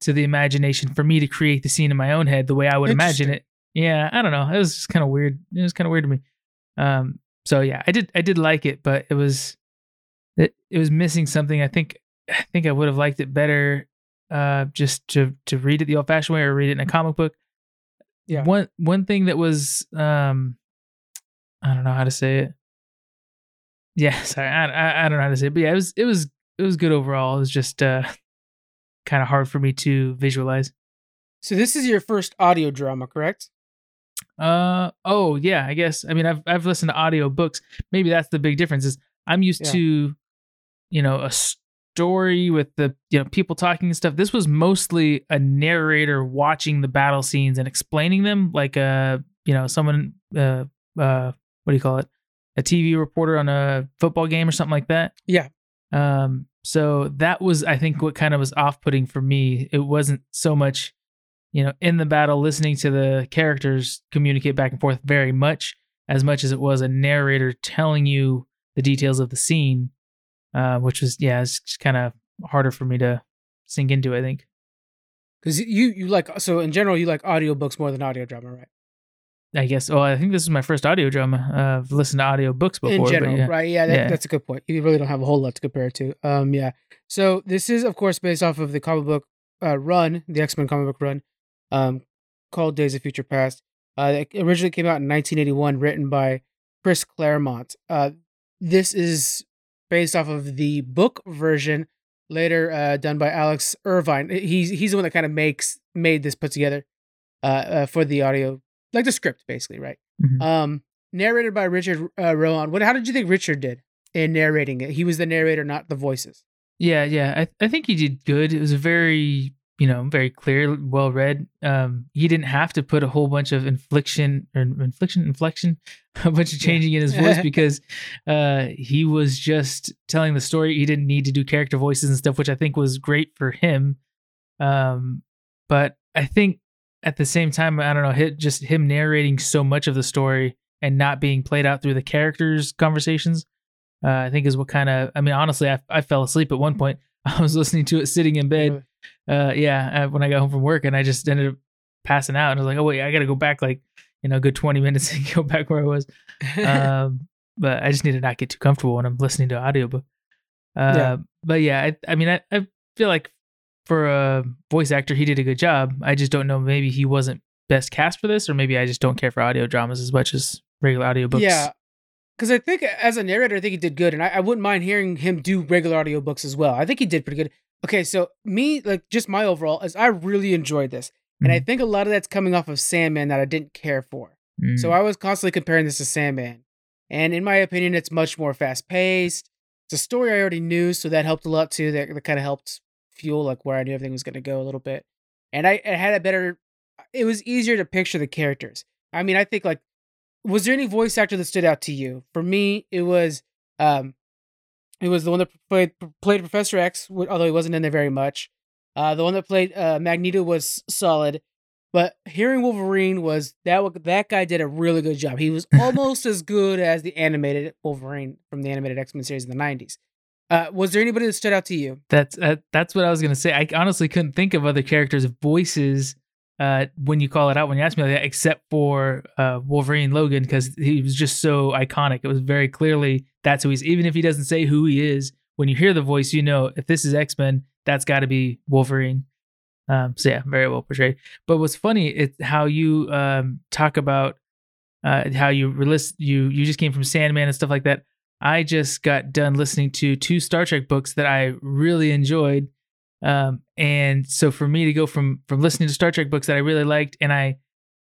[SPEAKER 2] to the imagination for me to create the scene in my own head the way I would imagine it. Yeah, I don't know. It was just kind of weird. It was kind of weird to me. Um. So yeah, I did I did like it, but it was it, it was missing something. I think I think I would have liked it better uh just to to read it the old fashioned way or read it in a comic book.
[SPEAKER 1] Yeah.
[SPEAKER 2] One one thing that was um I don't know how to say it. Yeah, sorry. I, I I don't know how to say it. But yeah, it was it was it was good overall. It was just uh kind of hard for me to visualize.
[SPEAKER 1] So this is your first audio drama, correct?
[SPEAKER 2] Uh oh yeah, I guess. I mean, I've I've listened to audio books. Maybe that's the big difference. Is I'm used
[SPEAKER 1] Yeah.
[SPEAKER 2] to, you know, a story with the you know people talking and stuff. This was mostly a narrator watching the battle scenes and explaining them, like a you know someone uh uh what do you call it, a TV reporter on a football game or something like that.
[SPEAKER 1] Yeah.
[SPEAKER 2] Um. So that was I think what kind of was off putting for me. It wasn't so much you know, in the battle, listening to the characters communicate back and forth very much, as much as it was a narrator telling you the details of the scene, uh, which was yeah, it's just kind of harder for me to sink into. I think.
[SPEAKER 1] Because you you like so in general you like audiobooks more than audio drama, right?
[SPEAKER 2] I guess. Well, I think this is my first audio drama. Uh, I've listened to audio books before.
[SPEAKER 1] in general,
[SPEAKER 2] yeah.
[SPEAKER 1] right? Yeah, that,
[SPEAKER 2] Yeah.
[SPEAKER 1] that's a good point. You really don't have a whole lot to compare it to. Um, yeah. So this is of course based off of the comic book uh, run, the X Men comic book run, um, called Days of Future Past. Uh, it originally came out in 1981, written by Chris Claremont. Uh, this is based off of the book version, later uh, done by Alex Irvine. He's he's the one that kind of makes made this put together uh, uh, for the audio, like the script, basically, right?
[SPEAKER 2] Mhm.
[SPEAKER 1] Um, narrated by Richard uh, Rohan. What? How did you think Richard did in narrating it? He was the narrator, not the voices.
[SPEAKER 2] Yeah, yeah. I I think he did good. It was a very you know, very clear, well read. Um, he didn't have to put a whole bunch of infliction or infliction, inflection, a bunch of changing in his voice because uh, he was just telling the story. He didn't need to do character voices and stuff, which I think was great for him. Um, but I think at the same time, I don't know, hit, just him narrating so much of the story and not being played out through the characters' conversations, uh, I think is what kind of. I mean, honestly, I, I fell asleep at one point. I was listening to it sitting in bed. Uh, yeah, uh, when I got home from work, and I just ended up passing out. And I was like, oh wait, I got to go back like you know, a good twenty minutes and go back where I was. um, but I just need to not get too comfortable when I'm listening to audiobook. Uh, yeah. But yeah, I, I mean, I, I feel like for a voice actor, he did a good job. I just don't know. Maybe he wasn't best cast for this, or maybe I just don't care for audio dramas as much as regular audiobooks.
[SPEAKER 1] Yeah, because I think as a narrator, I think he did good, and I, I, wouldn't mind hearing him do regular audiobooks as well. I think he did pretty good. Okay, so me, like, just my overall is I really enjoyed this, mm-hmm. and I mm-hmm. think a lot of that's coming off of Sandman that I didn't care for. Mm-hmm. So I was constantly comparing this to Sandman, and in my opinion, it's much more fast paced. It's a story I already knew, so that helped a lot too. That, that kind of helped fuel like where I knew everything was going to go a little bit, and I, I had a better. It was easier to picture the characters. I mean, I think like was there any voice actor that stood out to you? For me, it was um, it was the one that played played Professor X, although he wasn't in there very much. Uh, the one that played uh, Magneto was solid, but hearing Wolverine was that that guy did a really good job. He was almost as good as the animated Wolverine from the animated X Men series in the '90s. Uh, was there anybody that stood out to you?
[SPEAKER 2] That's uh, that's what I was gonna say. I honestly couldn't think of other characters' voices uh, when you call it out when you ask me like that, except for uh, Wolverine Logan because he was just so iconic. It was very clearly that's who he's. Even if he doesn't say who he is, when you hear the voice, you know if this is X Men, that's got to be Wolverine. Um, so yeah, very well portrayed. But what's funny is how you um, talk about uh, how you relist you you just came from Sandman and stuff like that. I just got done listening to two Star Trek books that I really enjoyed um, and so for me to go from from listening to Star Trek books that I really liked, and I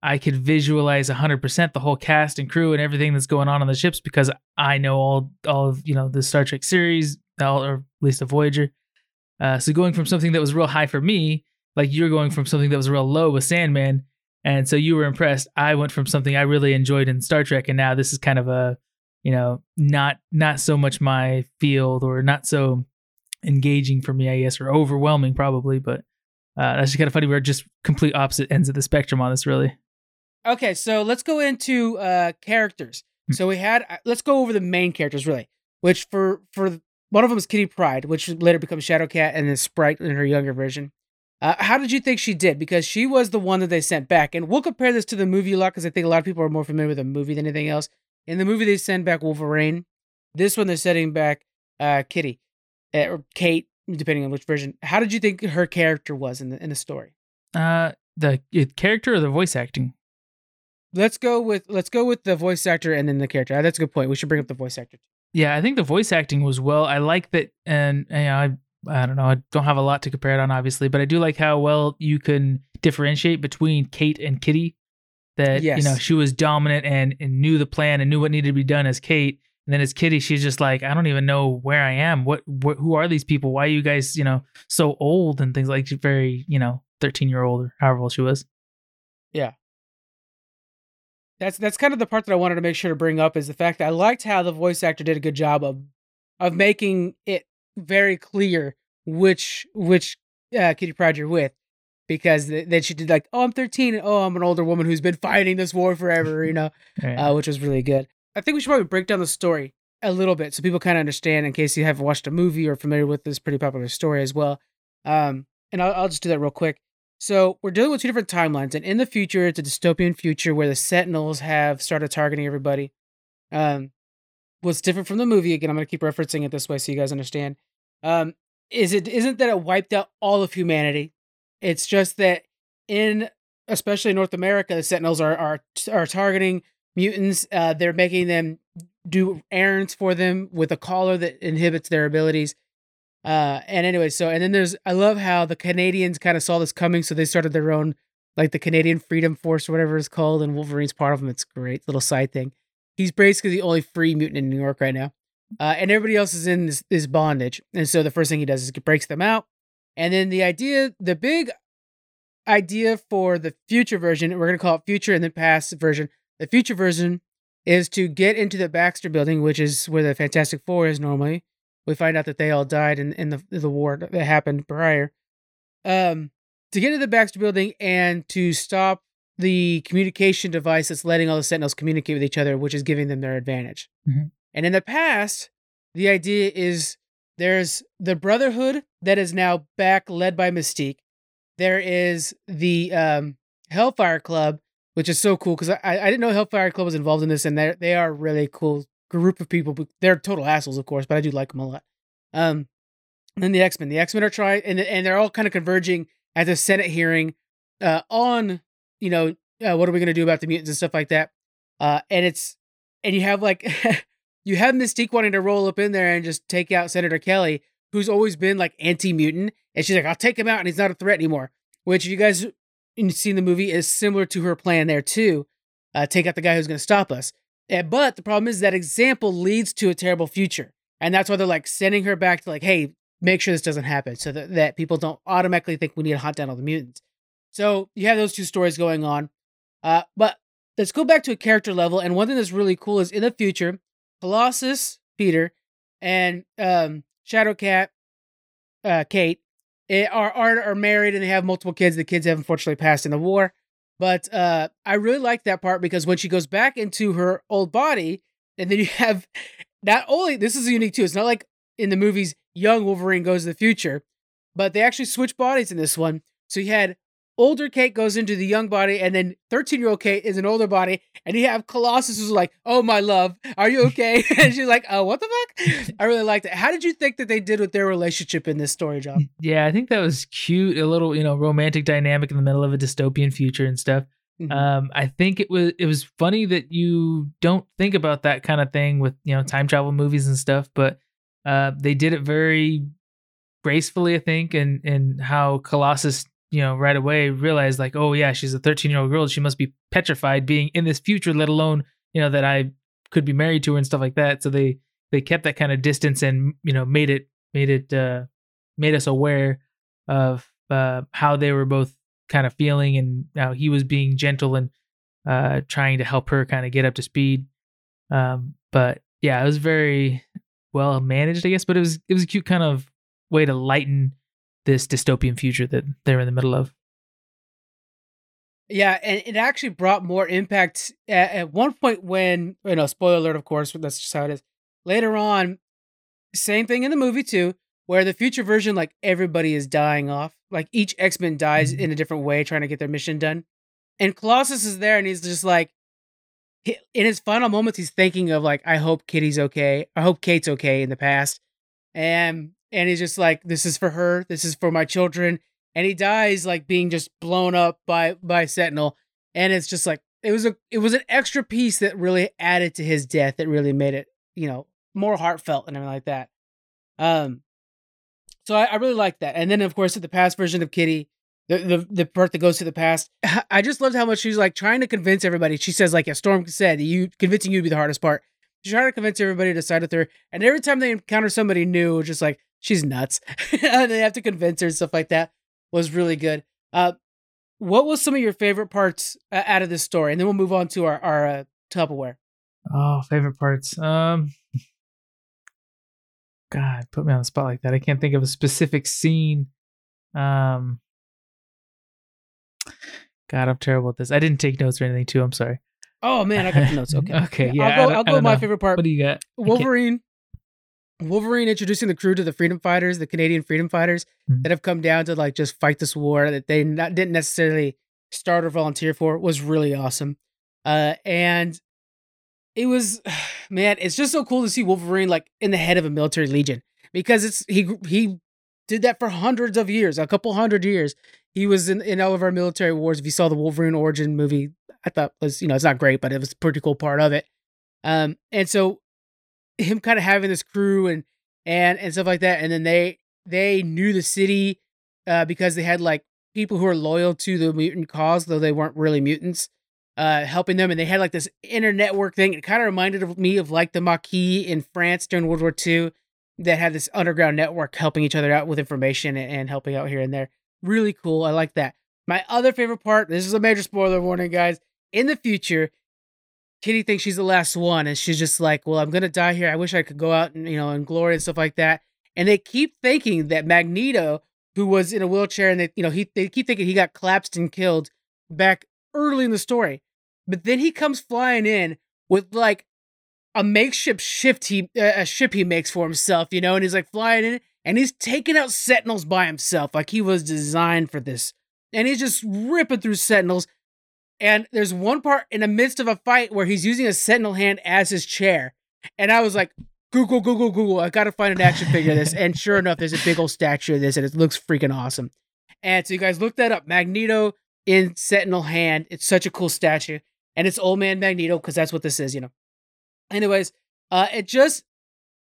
[SPEAKER 2] I could visualize 100% the whole cast and crew and everything that's going on on the ships because I know all all of you know the Star Trek series, all, or at least the Voyager. Uh, so going from something that was real high for me, like you're going from something that was real low with Sandman, and so you were impressed. I went from something I really enjoyed in Star Trek, and now this is kind of a you know not not so much my field or not so engaging for me, I guess, or overwhelming probably. But uh, that's just kind of funny. We're just complete opposite ends of the spectrum on this, really.
[SPEAKER 1] Okay, so let's go into uh, characters. Hmm. So we had uh, let's go over the main characters really, which for for one of them is Kitty Pryde, which later becomes Shadowcat and then Sprite in her younger version. Uh, how did you think she did? Because she was the one that they sent back, and we'll compare this to the movie a lot because I think a lot of people are more familiar with the movie than anything else. In the movie, they send back Wolverine. This one, they're sending back uh, Kitty. Eh, or Kate, depending on which version. How did you think her character was in the in the story?
[SPEAKER 2] Uh, the character or the voice acting?
[SPEAKER 1] Let's go with let's go with the voice actor and then the character. That's a good point. We should bring up the voice actor.
[SPEAKER 2] Yeah, I think the voice acting was well. I like that, and you know, I I don't know. I don't have a lot to compare it on, obviously, but I do like how well you can differentiate between Kate and Kitty. That yes. you know she was dominant and, and knew the plan and knew what needed to be done as Kate, and then as Kitty, she's just like, I don't even know where I am. What, what who are these people? Why are you guys, you know, so old and things like very, you know, 13 year old or however old she was.
[SPEAKER 1] Yeah. That's that's kind of the part that I wanted to make sure to bring up is the fact that I liked how the voice actor did a good job of of making it very clear which which uh, Kitty Pryde you're with because then she did like, oh, I'm 13, and, oh, I'm an older woman who's been fighting this war forever, you know, uh, which was really good. I think we should probably break down the story a little bit so people kind of understand in case you haven't watched a movie or familiar with this pretty popular story as well. Um, and I'll, I'll just do that real quick. So we're dealing with two different timelines, and in the future, it's a dystopian future where the Sentinels have started targeting everybody. Um, what's different from the movie? Again, I'm going to keep referencing it this way so you guys understand. Um, is it isn't that it wiped out all of humanity? It's just that in especially North America, the Sentinels are are are targeting mutants. Uh, they're making them do errands for them with a collar that inhibits their abilities. Uh, and anyway, so and then there's I love how the Canadians kind of saw this coming, so they started their own like the Canadian Freedom Force or whatever it's called, and Wolverine's part of them. It's great little side thing. He's basically the only free mutant in New York right now, uh, and everybody else is in this, this bondage. And so the first thing he does is he breaks them out, And then the idea, the big idea for the future version, we're to call it future and then past version. The future version is to get into the Baxter building, which is where the Fantastic Four is normally. We find out that they all died in, in the the war that happened prior. Um, to get into the Baxter building and to stop the communication device that's letting all the Sentinels communicate with each other, which is giving them their advantage.
[SPEAKER 2] Mhm.
[SPEAKER 1] And in the past, the idea is there's the Brotherhood that is now back, led by Mystique. There is the um, Hellfire Club, which is so cool because I, I didn't know Hellfire Club was involved in this, and they they are a really cool group of people. They're total assholes, of course, but I do like them a lot. Um, and then the X Men. The X Men are trying, and and they're all kind of converging at the Senate hearing uh, on you know uh, what are we going to do about the mutants and stuff like that. Uh, and it's and you have like you have Mystique wanting to roll up in there and just take out Senator Kelly, who's always been like anti mutant, and she's like, I'll take him out, and he's not a threat anymore. Which you guys in seen the movie is similar to her plan there too. Uh, take out the guy who's going to stop us. Eh, but the problem is that example leads to a terrible future, and that's why they're like sending her back to like, hey, make sure this doesn't happen, so that, that people don't automatically think we need to hunt down all the mutants. So you have those two stories going on. Uh, but let's go back to a character level. And one thing that's really cool is in the future, Colossus, Peter, and um, Shadowcat, uh, Kate, are, are are married and they have multiple kids. The kids have unfortunately passed in the war. But uh, I really like that part because when she goes back into her old body, and then you have not only this is unique too. It's not like in the movies, young Wolverine goes to the future, but they actually switch bodies in this one. So you had older Kate goes into the young body, and then 13 year old Kate is an older body, and you have Colossus who's like, Oh, my love, are you okay? and she's like, Oh, what the fuck? I really liked it. How did you think that they did with their relationship in this story, John?
[SPEAKER 2] Yeah, I think that was cute. A little, you know, romantic dynamic in the middle of a dystopian future and stuff.
[SPEAKER 1] Mhm.
[SPEAKER 2] Um, I think it was it was funny that you don't think about that kind of thing with you know time travel movies and stuff, but uh, they did it very gracefully, I think, and and how Colossus, you know, right away realized like, oh yeah, she's a 13 year old girl, she must be petrified being in this future, let alone you know that I could be married to her and stuff like that. So they they kept that kind of distance and you know made it made it uh, made us aware of uh, how they were both kind of feeling and how he was being gentle and uh, trying to help her kind of get up to speed. Um, but yeah, it was very well managed, I guess. But it was it was a cute kind of way to lighten this dystopian future that they're in the middle of.
[SPEAKER 1] Yeah, and it actually brought more impact at, at one point when, you know, spoiler alert, of course, but that's just how it is. Later on, same thing in the movie too, where the future version, like everybody is dying off. Like each X Men dies
[SPEAKER 2] Mhm.
[SPEAKER 1] in a different way, trying to get their mission done. And Colossus is there, and he's just like, in his final moments, he's thinking of like, I hope Kitty's okay. I hope Kate's okay in the past, and and he's just like, this is for her. This is for my children. And he dies like being just blown up by by Sentinel, and it's just like it was a it was an extra piece that really added to his death that really made it you know more heartfelt and everything like that. Um, so I, I really like that. And then of course the past version of Kitty, the, the the part that goes to the past, I just loved how much she's like trying to convince everybody. She says like, yeah, Storm said, you convincing you would be the hardest part. She's trying to convince everybody to side with her, and every time they encounter somebody new, just like she's nuts, and they have to convince her and stuff like that. Was really good. Uh, what was some of your favorite parts uh, out of this story? And then we'll move on to our our uh, Tupperware.
[SPEAKER 2] Oh, favorite parts. Um, God, put me on the spot like that. I can't think of a specific scene. Um, God, I'm terrible at this. I didn't take notes or anything too. I'm sorry.
[SPEAKER 1] Oh man, I got the notes. Okay,
[SPEAKER 2] Okay, yeah,
[SPEAKER 1] I'll go. I'll go. my
[SPEAKER 2] know.
[SPEAKER 1] favorite part.
[SPEAKER 2] What do you got?
[SPEAKER 1] Wolverine. Wolverine introducing the crew to the freedom fighters, the Canadian freedom fighters
[SPEAKER 2] Mhm.
[SPEAKER 1] that have come down to like just fight this war that they not, didn't necessarily start or volunteer for was really awesome. Uh, and it was, man, it's just so cool to see Wolverine like in the head of a military legion because it's he he did that for hundreds of years, a couple hundred years. He was in, in all of our military wars. If you saw the Wolverine origin movie, I thought was you know it's not great, but it was a pretty cool part of it. Um, and so him kind of having this crew and and and stuff like that, and then they they knew the city uh, because they had like people who are loyal to the mutant cause, though they weren't really mutants, uh, helping them, and they had like this inner network thing. It kind of reminded me of like the Maquis in France during World War II. that had this underground network helping each other out with information and, and helping out here and there. Really cool. I like that. My other favorite part. This is a major spoiler warning, guys. In the future, Kitty thinks she's the last one, and she's just like, "Well, I'm gonna die here. I wish I could go out and you know in glory and stuff like that." And they keep thinking that Magneto, who was in a wheelchair, and they you know he they keep thinking he got collapsed and killed back early in the story, but then he comes flying in with like a makeshift ship he a ship he makes for himself, you know, and he's like flying in and he's taking out Sentinels by himself, like he was designed for this, and he's just ripping through Sentinels and there's one part in the midst of a fight where he's using a sentinel hand as his chair. And I was like, Google, Google, Google. I gotta find an action figure of this. And sure enough, there's a big old statue of this, and it looks freaking awesome. And so you guys look that up. Magneto in Sentinel hand. It's such a cool statue. And it's old man Magneto, because that's what this is, you know. Anyways, uh, it just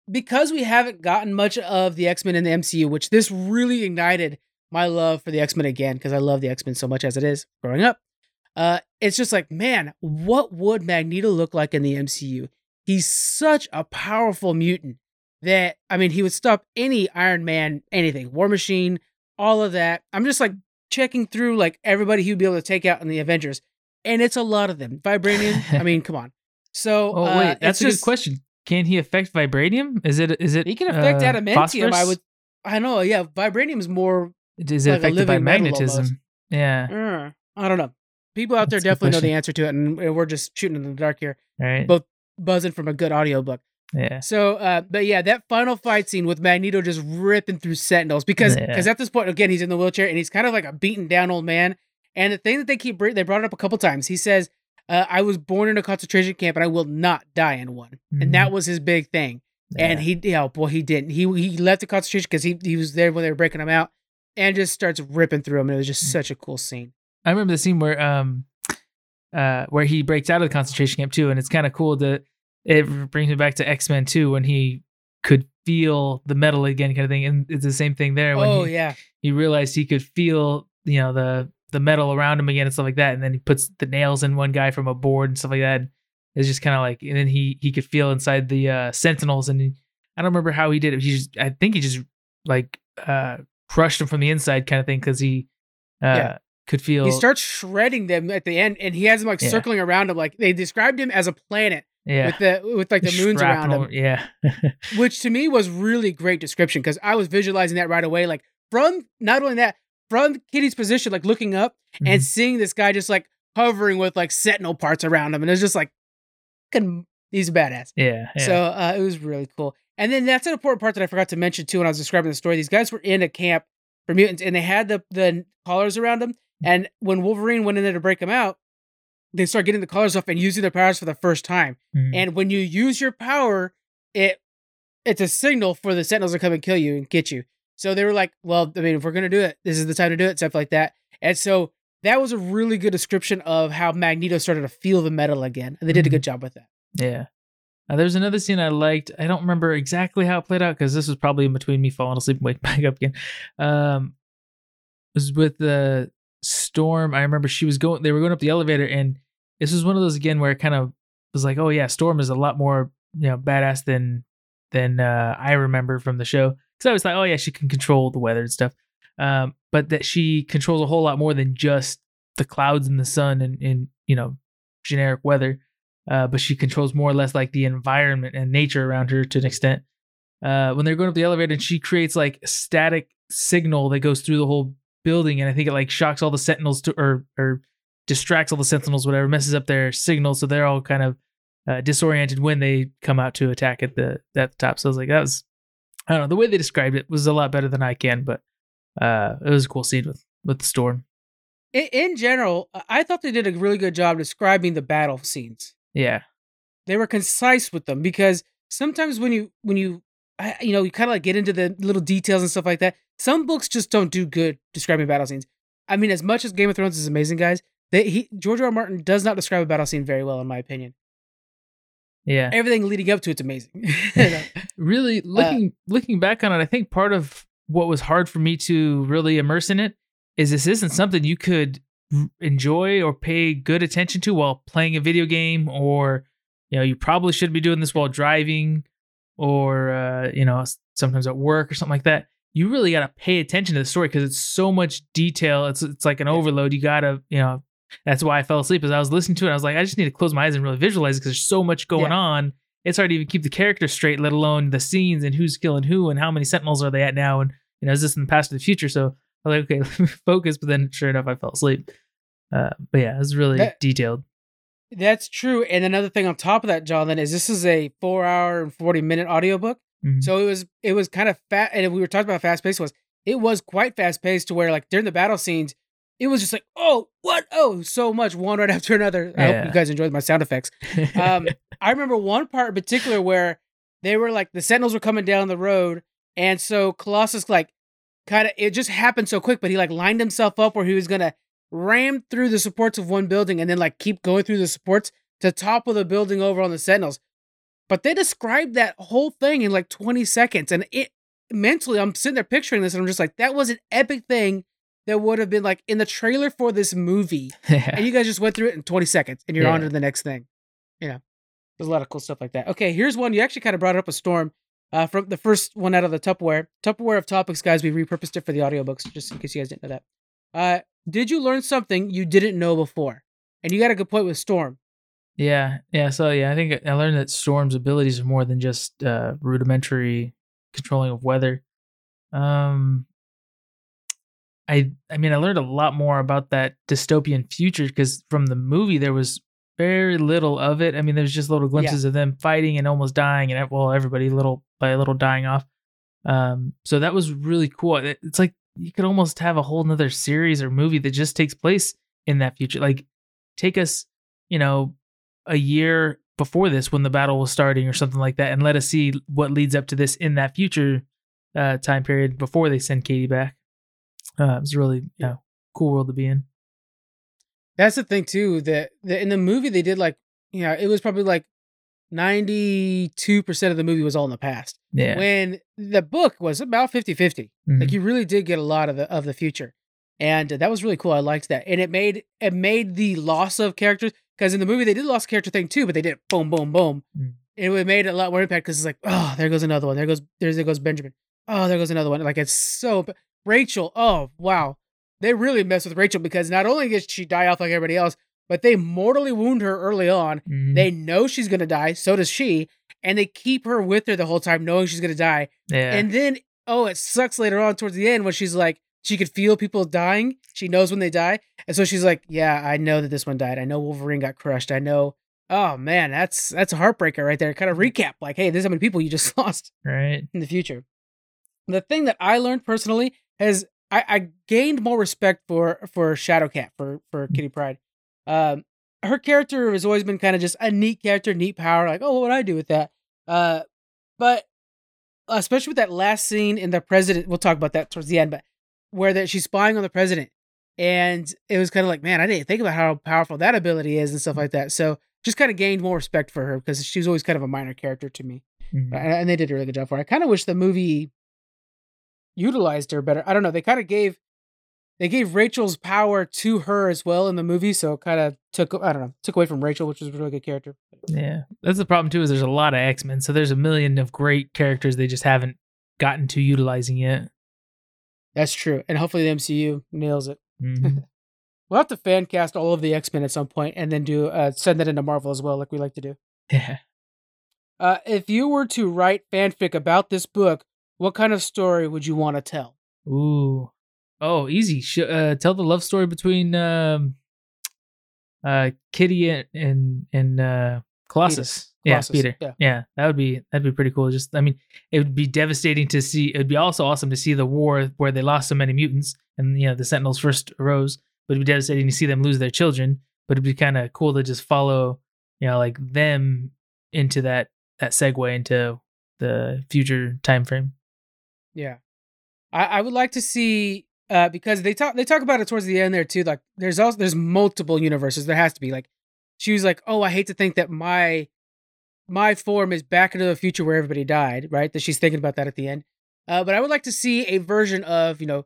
[SPEAKER 1] because we haven't gotten much of the X-Men in the MCU, which this really ignited my love for the X-Men again, because I love the X-Men so much as it is growing up. Uh, it's just like, man, what would Magneto look like in the MCU? He's such a powerful mutant that I mean, he would stop any Iron Man, anything, War Machine, all of that. I'm just like checking through like everybody he would be able to take out in the Avengers, and it's a lot of them. Vibranium, I mean, come on. So,
[SPEAKER 2] Oh
[SPEAKER 1] uh,
[SPEAKER 2] that's a
[SPEAKER 1] just,
[SPEAKER 2] good question. Can he affect vibranium? Is it is it
[SPEAKER 1] He can affect
[SPEAKER 2] uh,
[SPEAKER 1] adamantium. I would. I know. Yeah, vibranium is more.
[SPEAKER 2] Is it
[SPEAKER 1] like a
[SPEAKER 2] affected by magnetism? Yeah.
[SPEAKER 1] uh, I don't know. People out there
[SPEAKER 2] That's
[SPEAKER 1] definitely know the answer to it, and we're just shooting in the dark here,
[SPEAKER 2] Right.
[SPEAKER 1] both buzzing from a good audiobook.
[SPEAKER 2] yeah.
[SPEAKER 1] So, uh, but yeah, that final fight scene with Magneto just ripping through Sentinels because
[SPEAKER 2] Yeah.
[SPEAKER 1] because at this point again he's in the wheelchair and he's kind of like a beaten down old man. And the thing that they keep they brought it up a couple times. He says, uh, "I was born in a concentration camp and I will not die in one." And that was his big thing. And he, yeah, boy, he didn't. He he left the concentration because he he was there when they were breaking him out, and just starts ripping through him. And it was just such a cool scene.
[SPEAKER 2] I remember the scene where um uh where he breaks out of the concentration camp too, and it's kind of cool that it brings me back to X Men Two when he could feel the metal again, kind of thing. And it's the same thing there when
[SPEAKER 1] Oh
[SPEAKER 2] he,
[SPEAKER 1] yeah,
[SPEAKER 2] he realized he could feel you know the the metal around him again and stuff like that, and then he puts the nails in one guy from a board and stuff like that. It's just kind of like, and then he he could feel inside the uh, Sentinels, and he, I don't remember how he did it. He just, I think he just like uh crushed him from the inside, kind of thing, because he uh
[SPEAKER 1] Yeah.
[SPEAKER 2] Could feel.
[SPEAKER 1] he starts shredding them at the end, and he has them like
[SPEAKER 2] Yeah.
[SPEAKER 1] circling around him. Like they described him as a planet
[SPEAKER 2] yeah,
[SPEAKER 1] with the with like the moons around him.
[SPEAKER 2] Yeah,
[SPEAKER 1] which to me was really great description because I was visualizing that right away. Like from not only that, from Kitty's position, like looking up and
[SPEAKER 2] Mhm.
[SPEAKER 1] seeing this guy just like hovering with like sentinel parts around him, and it's just like, he's a badass.
[SPEAKER 2] yeah, yeah.
[SPEAKER 1] So uh, it was really cool. And then that's an important part that I forgot to mention too when I was describing the story. These guys were in a camp for mutants, and they had the the collars around them. And when Wolverine went in there to break them out, they start getting the colors off and using their powers for the first time.
[SPEAKER 2] Mhm.
[SPEAKER 1] And when you use your power, it it's a signal for the Sentinels to come and kill you and get you. So they were like, "Well, I mean, if we're gonna do it, this is the time to do it." Stuff like that. And so that was a really good description of how Magneto started to feel the metal again, and they did a
[SPEAKER 2] Mhm.
[SPEAKER 1] good job with that.
[SPEAKER 2] Yeah. Uh, there's another scene I liked. I don't remember exactly how it played out because this was probably in between me falling asleep and waking back up again. Um, it was with the storm. I remember she was going. They were going up the elevator, and this was one of those again where it kind of was like, oh yeah, Storm is a lot more you know badass than than uh, I remember from the show. Because I was like, oh yeah, she can control the weather and stuff. Um, but that she controls a whole lot more than just the clouds and the sun and, and you know generic weather uh, but she controls more or less like the environment and nature around her to an extent. Uh, when they're going up the elevator, and she creates like static signal that goes through the whole building, and I think it like shocks all the sentinels to or or distracts all the sentinels, whatever, messes up their signals, so they're all kind of uh, disoriented when they come out to attack at the at the top. So I was like, that was I don't know the way they described it was a lot better than I can, but uh, it was a cool scene with with the storm.
[SPEAKER 1] In, in general, I thought they did a really good job describing the battle scenes.
[SPEAKER 2] Yeah,
[SPEAKER 1] They were concise with them because sometimes when you when you I- you know you kind of like get into the little details and stuff like that. Some books just don't do good describing battle scenes. I mean, as much as Game of Thrones is amazing, guys, they, he George R. R. Martin does not describe a battle scene very well, in my opinion.
[SPEAKER 2] yeah.
[SPEAKER 1] Everything leading up to it's amazing.
[SPEAKER 2] really uh, looking looking back on it i think part of what was hard for me to really immerse in it is this isn't something you could enjoy or pay good attention to while playing a video game or you know you probably should be doing this while driving or uh, you know sometimes at work or something like that, you really got to pay attention to the story because it's so much detail. It's it's like an overload. You gotta you know that's why I fell asleep as I was listening to it. I was like, I just need to close my eyes and really visualize it because there's so much going
[SPEAKER 1] Yeah.
[SPEAKER 2] on. It's hard to even keep the characters straight, let alone the scenes and who's killing who and how many sentinels are they at now and you know is this in the past or the future. So I was like, okay, focus. But then sure enough, I fell asleep. Uh, but yeah, it was really
[SPEAKER 1] That-
[SPEAKER 2] detailed.
[SPEAKER 1] That's true. And another thing on top of that, Jonathan, is this is a four hour and 40 minute audiobook.
[SPEAKER 2] Mhm.
[SPEAKER 1] So it was it was kind of fat and we were talking about fast paced was it was quite fast paced to where like during the battle scenes, it was just like, oh, what? Oh, so much one right after another. I hope you guys enjoyed my sound effects. Um, I remember one part in particular where they were like the sentinels were coming down the road, and so Colossus like kind of it just happened so quick, but he like lined himself up where he was gonna ram through the supports of one building and then like keep going through the supports to topple the building over on the sentinels. But they described that whole thing in like 20 seconds, and it mentally I'm sitting there picturing this, and I'm just like, that was an epic thing that would have been like in the trailer for this movie and you guys just went through it in 20 seconds and you're on to the next thing. You know, there's a lot of cool stuff like that. Okay, here's one you actually kind of brought up a storm uh, from the first one out of the Tupperware. Tupperware of topics, guys. We repurposed it for the audiobooks just in case you guys didn't know that. Uh, did you learn something you didn't know before? And you got a good point with Storm.
[SPEAKER 2] Yeah, yeah. So yeah, I think I learned that Storm's abilities are more than just uh, rudimentary controlling of weather. Um, I I mean, I learned a lot more about that dystopian future because from the movie there was very little of it. I mean, there's just little glimpses of them fighting and almost dying, and well, everybody little by little dying off. Um, so that was really cool. It- It's like you could almost have a whole nother series or movie that just takes place in that future. Like, take us, you know, a year before this when the battle was starting or something like that and let us see what leads up to this in that future uh, time period before they send Katie back. Uh, it was really you know, cool world to be in.
[SPEAKER 1] That's the thing too. That, that in the movie they did like, you know, it was probably like 92% of the movie was all in the past.
[SPEAKER 2] Yeah.
[SPEAKER 1] When the book was about 50-50.
[SPEAKER 2] Mhm.
[SPEAKER 1] Like you really did get a lot of the of the future, and uh, that was really cool. I liked that, and it made it made the loss of characters because in the movie they did lost character thing too, but they did boom, boom, boom.
[SPEAKER 2] Mm.
[SPEAKER 1] It would made a lot more impact because it's like, oh, there goes another one. There goes there's there goes Benjamin. Oh, there goes another one. Like it's so Rachel. Oh wow, they really messed with Rachel because not only does she die off like everybody else, but they mortally wound her early on.
[SPEAKER 2] Mhm.
[SPEAKER 1] They know she's gonna die, so does she, and they keep her with her the whole time, knowing she's gonna die.
[SPEAKER 2] yeah.
[SPEAKER 1] And then, oh, it sucks later on towards the end when she's like, she could feel people dying. She knows when they die. And so she's like, yeah, I know that this one died. I know Wolverine got crushed. I know. Oh man, that's that's a heartbreaker right there. Kind of recap, like, hey, this is how many people you just lost
[SPEAKER 2] right.
[SPEAKER 1] in the future. The thing that I learned personally is I, I gained more respect for for Shadowcat for for Kitty Pryde. Um, her character has always been kind of just a neat character, neat power. Like, oh, what would I do with that? Uh, but especially with that last scene in the president, we'll talk about that towards the end. But where that she's spying on the president, and it was kind of like, man, I didn't think about how powerful that ability is and stuff like that. So just kind of gained more respect for her because she was always kind of a minor character to me
[SPEAKER 2] Mhm.
[SPEAKER 1] and and they did a really good job for her. I kind of wish the movie utilized her better. I don't know. They kind of gave they gave Rachel's power to her as well in the movie, so it kind of took I don't know took away from Rachel, which was a really good character.
[SPEAKER 2] Yeah, that's the problem too. Is there's a lot of X Men, so there's a million of great characters they just haven't gotten to utilizing yet.
[SPEAKER 1] That's true, and hopefully the MCU nails it.
[SPEAKER 2] Mhm.
[SPEAKER 1] We'll have to fan cast all of the X Men at some point, and then do uh, send that into Marvel as well, like we like to do.
[SPEAKER 2] yeah.
[SPEAKER 1] Uh, if you were to write fanfic about this book, what kind of story would you want to tell?
[SPEAKER 2] Ooh. Oh, easy. Sh- uh, tell the love story between um, uh, Kitty and and, and uh, Colossus. Yeah,
[SPEAKER 1] Colossus,
[SPEAKER 2] Peter.
[SPEAKER 1] yeah.
[SPEAKER 2] yeah, that would be that'd be pretty cool. Just, I mean, it would be devastating to see. It would be also awesome to see the war where they lost so many mutants, and you know the Sentinels first arose. But it'd be devastating to see them lose their children. But it'd be kind of cool to just follow, you know, like them into that that segue into the future time frame.
[SPEAKER 1] Yeah, I, I would like to see uh, because they talk they talk about it towards the end there too. Like there's also there's multiple universes. There has to be like she was like, oh, I hate to think that my my form is back into the future where everybody died. Right, that she's thinking about that at the end. Uh, but I would like to see a version of you know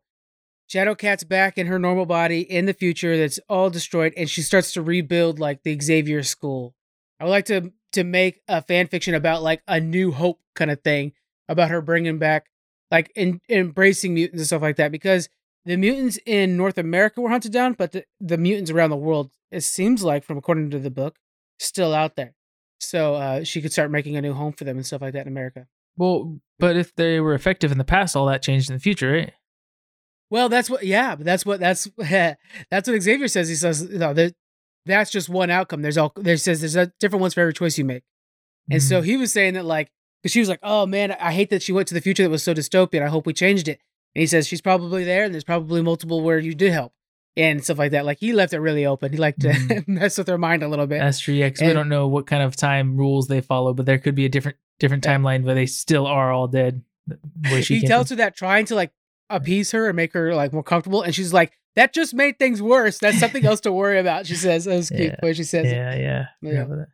[SPEAKER 1] Shadowcat's back in her normal body in the future that's all destroyed, and she starts to rebuild like the Xavier School. I would like to to make a fan fiction about like a new hope kind of thing about her bringing back like in, embracing mutants and stuff like that because the mutants in North America were hunted down, but the, the mutants around the world, it seems like, from according to the book, still out there. So uh, she could start making a new home for them and stuff like that in America.
[SPEAKER 2] Well, but if they were effective in the past, all that changed in the future, right?
[SPEAKER 1] Well, that's what. Yeah, but that's what. That's that's what Xavier says. He says, you know, that that's just one outcome. There's all. There says there's a different ones for every choice you make. And so
[SPEAKER 2] Mhm.
[SPEAKER 1] he was saying that like, because she was like, oh man, I hate that she went to the future that was so dystopian. I hope we changed it. And he says she's probably there, and there's probably multiple where you did help and stuff like that. Like he left it really open. He liked to
[SPEAKER 2] Mhm.
[SPEAKER 1] mess with her mind a little bit.
[SPEAKER 2] That's true. Yeah, 'cause we don't know what kind of time rules they follow, but there could be a different different timeline where they still are all dead. Where she
[SPEAKER 1] he tells
[SPEAKER 2] from.
[SPEAKER 1] her that trying to like appease her and make her like more comfortable, and she's like, "That just made things worse. That's something else to worry about." She says, "That was cute."
[SPEAKER 2] Yeah.
[SPEAKER 1] she says, it.
[SPEAKER 2] Yeah, yeah.
[SPEAKER 1] Yeah.
[SPEAKER 2] Forgot about that.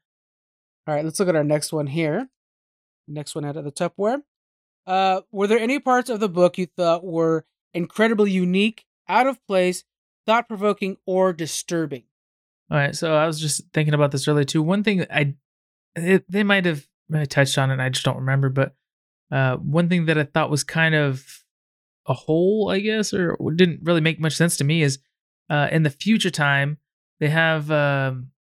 [SPEAKER 1] All right, let's look at our next one here. Next one out of the Tupperware. Uh, were there any parts of the book you thought were incredibly unique, out of place, thought provoking, or disturbing?
[SPEAKER 2] All right, so I was just thinking about this earlier too. One thing I it, they might have touched on it, I just don't remember. But uh, one thing that I thought was kind of a hole, I guess, or didn't really make much sense to me is uh, in the future time they have um,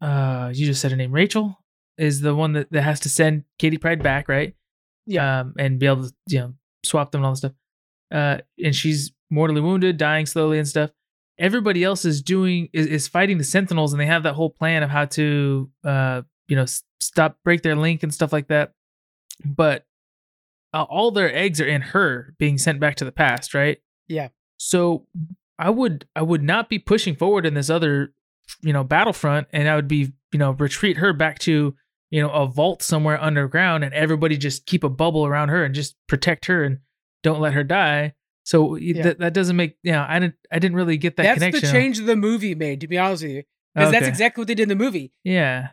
[SPEAKER 2] uh, you just said her name, Rachel, is the one that, that has to send Katie Pryde back, right?
[SPEAKER 1] Yeah.
[SPEAKER 2] um, and be able to you know swap them and all this stuff. Uh, and she's mortally wounded, dying slowly and stuff. Everybody else is doing is, is fighting the Sentinels, and they have that whole plan of how to uh, you know s- stop break their link and stuff like that. But uh, all their eggs are in her being sent back to the past, right?
[SPEAKER 1] Yeah.
[SPEAKER 2] So I would I would not be pushing forward in this other you know battlefront, and I would be you know retreat her back to you know a vault somewhere underground, and everybody just keep a bubble around her and just protect her and don't let her die. So
[SPEAKER 1] Yeah.
[SPEAKER 2] that that doesn't make you know I didn't I didn't really get that connection.
[SPEAKER 1] that's
[SPEAKER 2] connection.
[SPEAKER 1] the change the movie made, to be honest with you, because that's exactly what they did in the movie.
[SPEAKER 2] Yeah.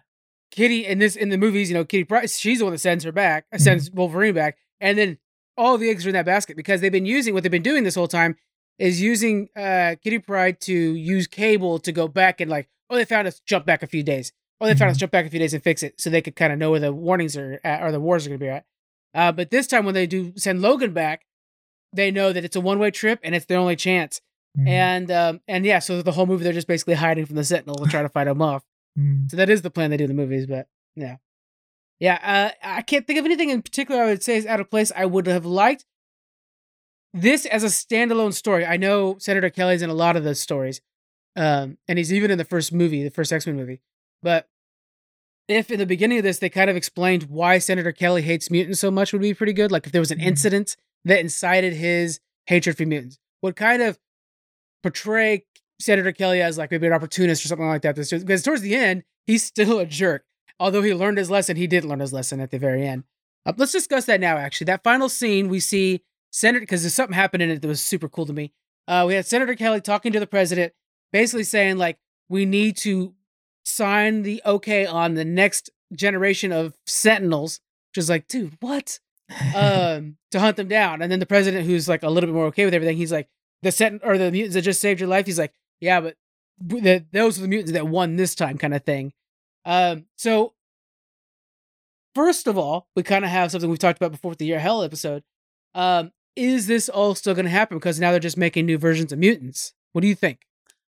[SPEAKER 1] Kitty in this in the movies, you know, Kitty Pryde, she's the one that sends her back, uh,
[SPEAKER 2] Mm-hmm.
[SPEAKER 1] sends Wolverine back, and then all the eggs are in that basket because they've been using what they've been doing this whole time is using uh Kitty Pryde to use Cable to go back and like, oh, they found us, jump back a few days. Oh, they found us, jump back a few days and fix it, so they could kind of know where the warnings are at or the wars are going to be at. Uh, but this time when they do send Logan back, they know that it's a one way trip and it's their only chance.
[SPEAKER 2] Mhm.
[SPEAKER 1] And um and yeah, so the whole movie they're just basically hiding from the Sentinel to try to fight him off.
[SPEAKER 2] Mhm.
[SPEAKER 1] So that is the plan they do in the movies, but yeah. Yeah, uh, I can't think of anything in particular I would say is out of place. I would have liked this as a standalone story. I know Senator Kelly's in a lot of those stories, um, and he's even in the first movie, the first X Men movie. But if in the beginning of this they kind of explained why Senator Kelly hates mutants so much, would be pretty good. Like if there was an
[SPEAKER 2] Mhm.
[SPEAKER 1] incident that incited his hatred for mutants, would kind of portray Senator Kelly as like maybe an opportunist or something like that. This- Because towards the end, he's still a jerk. Although he learned his lesson, he didn't learn his lesson at the very end. Uh, let's discuss that now. Actually, that final scene we see Senator because there's something happened in it that was super cool to me. Uh, we had Senator Kelly talking to the president, basically saying like we need to sign the okay on the next generation of Sentinels. Which is like, dude, what? um, to hunt them down. And then the president, who's like a little bit more okay with everything, he's like, the sent or the mutants that just saved your life. He's like, yeah, but the, those are the mutants that won this time, kind of thing. Um, so first of all, we kind of have something we've talked about before with the Year Hell episode. Um, is this all still going to happen? Because now they're just making new versions of mutants. What do you think?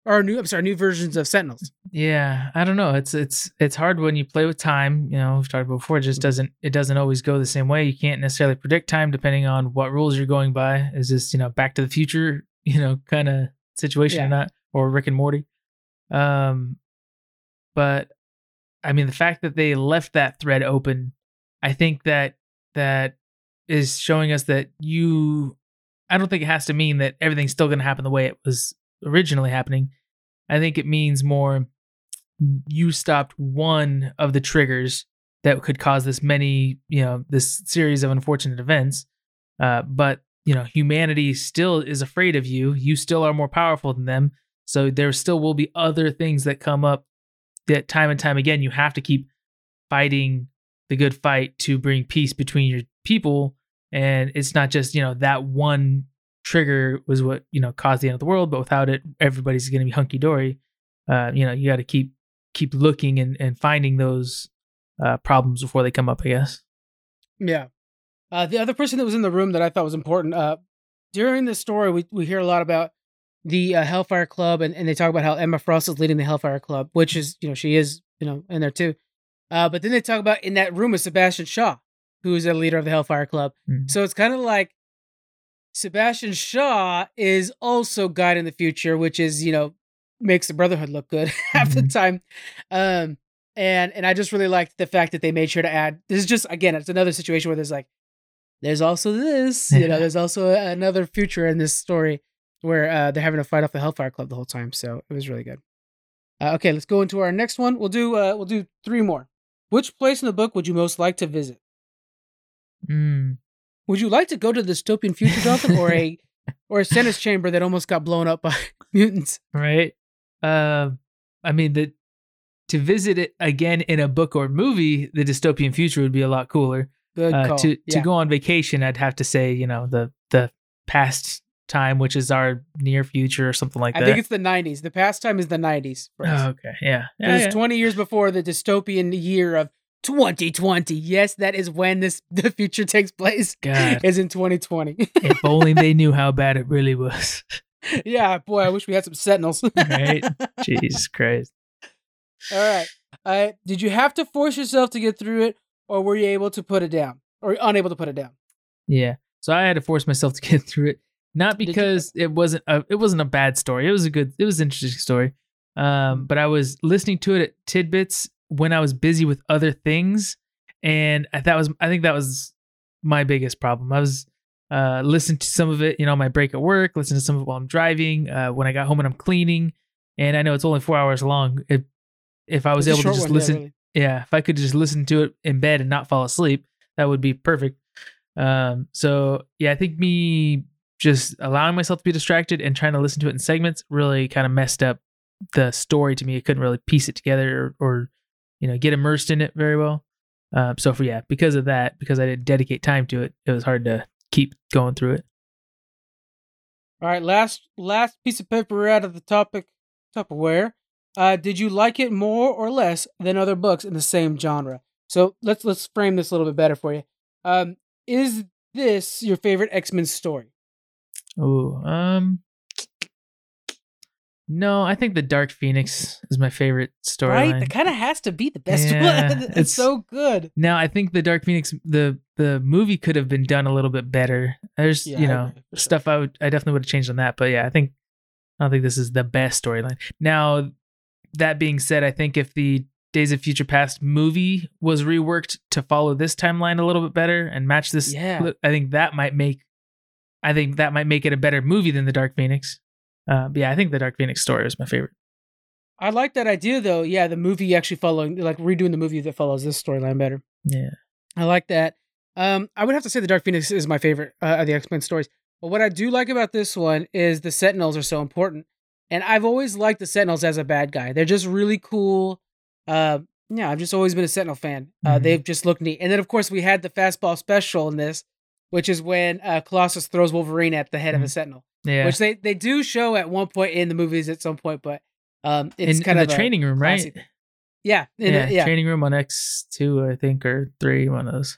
[SPEAKER 1] Or new, I'm sorry, new versions of Sentinels.
[SPEAKER 2] Yeah, I don't know. It's it's it's hard when you play with time. You know, we've talked about before. It just doesn't it doesn't always go the same way. You can't necessarily predict time depending on what rules you're going by. Is this you know Back to the Future you know kind of situation
[SPEAKER 1] Yeah.
[SPEAKER 2] or not, or Rick and Morty? Um, but I mean the fact that they left that thread open, I think that that is showing us that you. I don't think it has to mean that everything's still going to happen the way it was originally happening. I think it means more you stopped one of the triggers that could cause this many, you know, this series of unfortunate events. Uh, but you know, humanity still is afraid of you. You still are more powerful than them. So there still will be other things that come up that time and time again you have to keep fighting the good fight to bring peace between your people. And it's not just, you know, that one trigger was what, you know, caused the end of the world, but without it, everybody's gonna be hunky dory. Uh, you know, you gotta keep keep looking and, and finding those uh, problems before they come up, I guess.
[SPEAKER 1] Yeah. Uh, the other person that was in the room that I thought was important uh, during the story, we, we hear a lot about the uh, Hellfire Club, and, and they talk about how Emma Frost is leading the Hellfire Club, which is you know she is you know in there too. Uh, but then they talk about in that room is Sebastian Shaw, who is a leader of the Hellfire Club.
[SPEAKER 2] Mhm.
[SPEAKER 1] So it's kind of like Sebastian Shaw is also guiding the future, which is you know makes the Brotherhood look good half the
[SPEAKER 2] Mhm.
[SPEAKER 1] time. Um, and and I just really liked the fact that they made sure to add. This is just again, it's another situation where there's like, there's also this, you know, there's also another future in this story where uh, they're having to fight off the Hellfire Club the whole time. So it was really good. Uh, okay, let's go into our next one. We'll do uh, we'll do three more. Which place in the book would you most like to visit?
[SPEAKER 2] Mm.
[SPEAKER 1] Would you like to go to the dystopian future, Jonathan, or a or a Senate's chamber that almost got blown up by mutants?
[SPEAKER 2] right? Um, I mean, the to visit it again in a book or movie, the dystopian future would be a lot cooler.
[SPEAKER 1] Good
[SPEAKER 2] Uh, to
[SPEAKER 1] yeah.
[SPEAKER 2] to go on vacation, I'd have to say, you know, the the past time, which is our near future or something like
[SPEAKER 1] I
[SPEAKER 2] that.
[SPEAKER 1] I think it's the '90s. The past time is the '90s. For us.
[SPEAKER 2] oh, okay, yeah, yeah, yeah.
[SPEAKER 1] 20 years before the dystopian year of 2020. Yes, that is when this the future takes place.
[SPEAKER 2] God.
[SPEAKER 1] Is in 2020.
[SPEAKER 2] if only they knew how bad it really was.
[SPEAKER 1] yeah, boy, I wish we had some sentinels.
[SPEAKER 2] Right. Jesus Christ.
[SPEAKER 1] All right. Uh, did you have to force yourself to get through it, or were you able to put it down, or unable to put it down?
[SPEAKER 2] Yeah. So I had to force myself to get through it, not
[SPEAKER 1] you?
[SPEAKER 2] because it wasn't a it wasn't a bad story. It was a good it was an interesting story. Um, but I was listening to it at tidbits when I was busy with other things, and I- that was I think that was my biggest problem. I was uh listening to some of it, you know, my break at work, listening to some of it while I'm driving, uh, when I got home and I'm cleaning, and I know it's only four hours long. If if I was
[SPEAKER 1] It's
[SPEAKER 2] able to just
[SPEAKER 1] one, yeah,
[SPEAKER 2] listen,
[SPEAKER 1] really.
[SPEAKER 2] yeah, if I could just listen to it in bed and not fall asleep, that would be perfect. Um, so yeah, I think me just allowing myself to be distracted and trying to listen to it in segments really kind of messed up the story to me. I couldn't really piece it together or, or you know, get immersed in it very well. Um, so for yeah, because of that, because I didn't dedicate time to it, it was hard to keep going through it.
[SPEAKER 1] All right, last last piece of paper out of the topic Tupperware. Uh, did you like it more or less than other books in the same genre? So let's let's frame this a little bit better for you. Um, is this your favorite X Men story?
[SPEAKER 2] Oh, um, no, I think the Dark Phoenix is my favorite storyline.
[SPEAKER 1] Right, that kind of has to be the best
[SPEAKER 2] Yeah,
[SPEAKER 1] one. it's,
[SPEAKER 2] it's-
[SPEAKER 1] so good.
[SPEAKER 2] Now I think the Dark Phoenix the the movie could have been done a little bit better. There's
[SPEAKER 1] Yeah,
[SPEAKER 2] you know
[SPEAKER 1] agree, for sure.
[SPEAKER 2] stuff I would I definitely would have changed on that, but yeah, I think I don't think this is the best storyline. Now that being said, I think if the Days of Future Past movie was reworked to follow this timeline a little bit better and match this,
[SPEAKER 1] Yeah.
[SPEAKER 2] I think that might make I think that might make it a better movie than the Dark Phoenix. Uh, but yeah, I think the Dark Phoenix story is my favorite.
[SPEAKER 1] I like that idea though. Yeah, the movie actually following, like redoing the movie that follows this storyline better.
[SPEAKER 2] Yeah.
[SPEAKER 1] I like that. Um, I would have to say the Dark Phoenix is my favorite uh, of the X Men stories. But what I do like about this one is the Sentinels are so important, and I've always liked the Sentinels as a bad guy. They're just really cool. Uh, yeah, I've just always been a Sentinel fan. Uh,
[SPEAKER 2] Mhm.
[SPEAKER 1] They've just looked neat. And then of course we had the fastball special in this, which is when uh, Colossus throws Wolverine at the head of a
[SPEAKER 2] Mhm.
[SPEAKER 1] Sentinel,
[SPEAKER 2] Yeah.
[SPEAKER 1] which they they do show at one point in the movies at some point, but um, it's
[SPEAKER 2] in,
[SPEAKER 1] kind
[SPEAKER 2] in
[SPEAKER 1] of
[SPEAKER 2] the
[SPEAKER 1] a
[SPEAKER 2] training room, right?
[SPEAKER 1] Yeah, in
[SPEAKER 2] Yeah,
[SPEAKER 1] the- yeah.
[SPEAKER 2] training room on X two, I think, or three, one of those.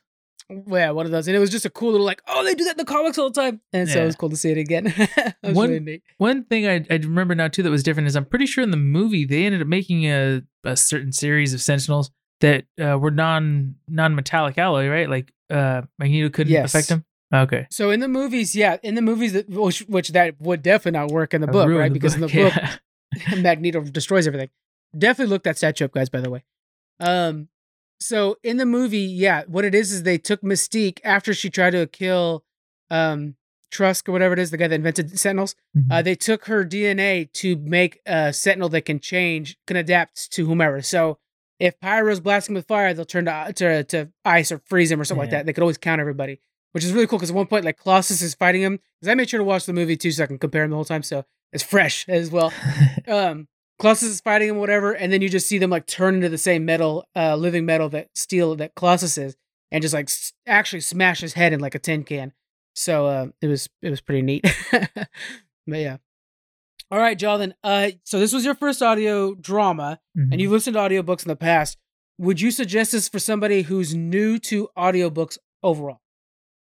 [SPEAKER 1] Yeah, one of those. And it was just a cool little like, oh, they do that in the comics all the time. And so it was cool to see it again. it was
[SPEAKER 2] One-
[SPEAKER 1] really neat.
[SPEAKER 2] One thing I, I remember now too that was different is I'm pretty sure in the movie they ended up making a, a certain series of Sentinels that uh, were non non metallic alloy, right? Like uh, Magneto couldn't
[SPEAKER 1] Yes.
[SPEAKER 2] affect them. Okay,
[SPEAKER 1] So in the movies, yeah, in the movies that which, which that would definitely not work in the
[SPEAKER 2] I
[SPEAKER 1] book, right?
[SPEAKER 2] the
[SPEAKER 1] because in the
[SPEAKER 2] book,
[SPEAKER 1] book,
[SPEAKER 2] yeah.
[SPEAKER 1] Magneto destroys everything. Definitely look that statue up, guys. By the way, um, so in the movie, yeah, what it is is they took Mystique after she tried to kill, um, Trusk or whatever it is, the guy that invented Sentinels.
[SPEAKER 2] Mhm.
[SPEAKER 1] Uh, they took her DNA to make a Sentinel that can change, can adapt to whomever. So if Pyro's blasting with fire, they'll turn to to, to ice or freeze him or something like that. They could always count everybody, which is really cool. Because at one point, like Colossus is fighting him. Because I made sure to watch the movie too, so I can compare them the whole time, so it's fresh as well. um, Colossus is fighting him, whatever, and then you just see them like turn into the same metal, uh, living metal that steel that Colossus is, and just like s- actually smash his head in like a tin can. So uh, it was it was pretty neat. but yeah. All right, Jonathan. Uh, so this was your first audio drama,
[SPEAKER 2] Mhm.
[SPEAKER 1] and you've listened to audiobooks in the past. Would you suggest this for somebody who's new to audiobooks overall?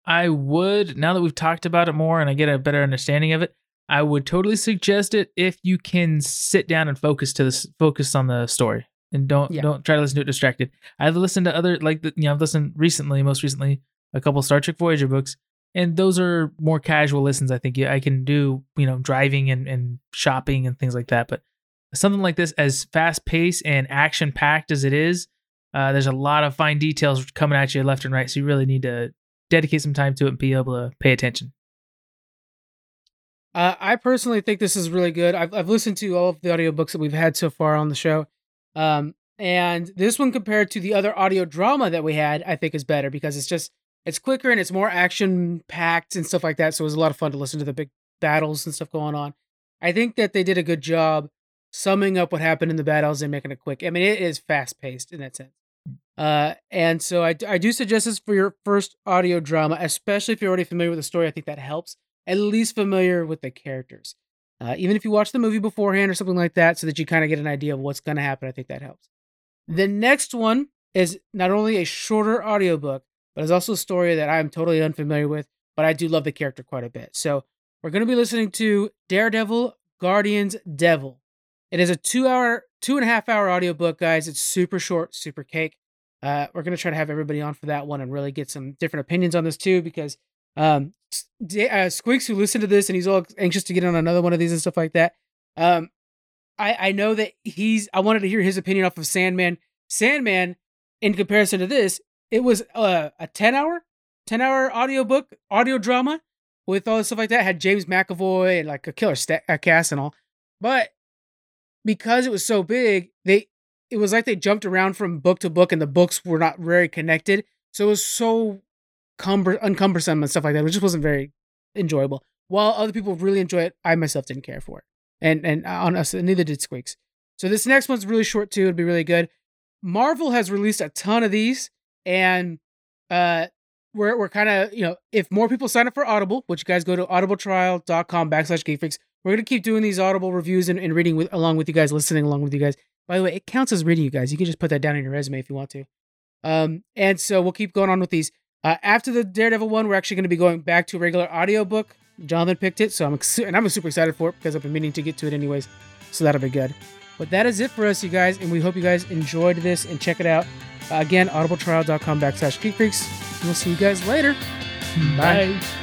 [SPEAKER 2] I would now that we've talked about it more and I get a better understanding of it. I would totally suggest it if you can sit down and focus to this focus on the story and don't
[SPEAKER 1] Yeah.
[SPEAKER 2] don't try to listen to it distracted. I've listened to other like the, you know I've listened recently, most recently, a couple Star Trek Voyager books, and those are more casual listens. I think I can do you know driving and, and shopping and things like that. But something like this, as fast paced and action packed as it is, uh, there's a lot of fine details coming at you left and right. So you really need to dedicate some time to it and be able to pay attention.
[SPEAKER 1] Uh, I personally think this is really good. I've, I've listened to all of the audiobooks that we've had so far on the show. Um, and this one compared to the other audio drama that we had, I think is better because it's just it's quicker and it's more action packed and stuff like that. So it was a lot of fun to listen to the big battles and stuff going on. I think that they did a good job summing up what happened in the battles and making it quick. I mean, it is fast paced in that sense. Uh, and so I, I do suggest this for your first audio drama, especially if you're already familiar with the story. I think that helps. At least familiar with the characters. Uh, even if you watch the movie beforehand or something like that, so that you kind of get an idea of what's going to happen, I think that helps. The next one is not only a shorter audiobook, but it's also a story that I'm totally unfamiliar with, but I do love the character quite a bit. So we're going to be listening to Daredevil Guardians Devil. It is a two hour, two and a half hour audiobook, guys. It's super short, super cake. Uh, we're going to try to have everybody on for that one and really get some different opinions on this too, because um, uh, Squeaks, who listened to this and he's all anxious to get on another one of these and stuff like that. Um, I, I know that he's, I wanted to hear his opinion off of Sandman. Sandman, in comparison to this, it was uh, a 10 hour, 10 hour audiobook, audio drama with all the stuff like that. It had James McAvoy and like a killer sta- uh, cast and all. But because it was so big, they it was like they jumped around from book to book and the books were not very connected. So it was so cumber uncumbersome and stuff like that. It just wasn't very enjoyable. While other people really enjoy it, I myself didn't care for it. And and on us, neither did Squeaks. So this next one's really short too. It'd be really good. Marvel has released a ton of these, and uh, we're we're kind of you know if more people sign up for Audible, which you guys go to audibletrial.com backslash geekfreaks, we're gonna keep doing these Audible reviews and, and reading with along with you guys, listening along with you guys. By the way, it counts as reading, you guys. You can just put that down in your resume if you want to. Um, and so we'll keep going on with these. Uh, after the Daredevil one, we're actually going to be going back to a regular audiobook. Jonathan picked it, so I'm ex- and I'm super excited for it because I've been meaning to get to it anyways. So that'll be good. But that is it for us, you guys, and we hope you guys enjoyed this and check it out. Uh, again, audibletrial.com backslash geekfreaks. We'll see you guys later. Bye. Thank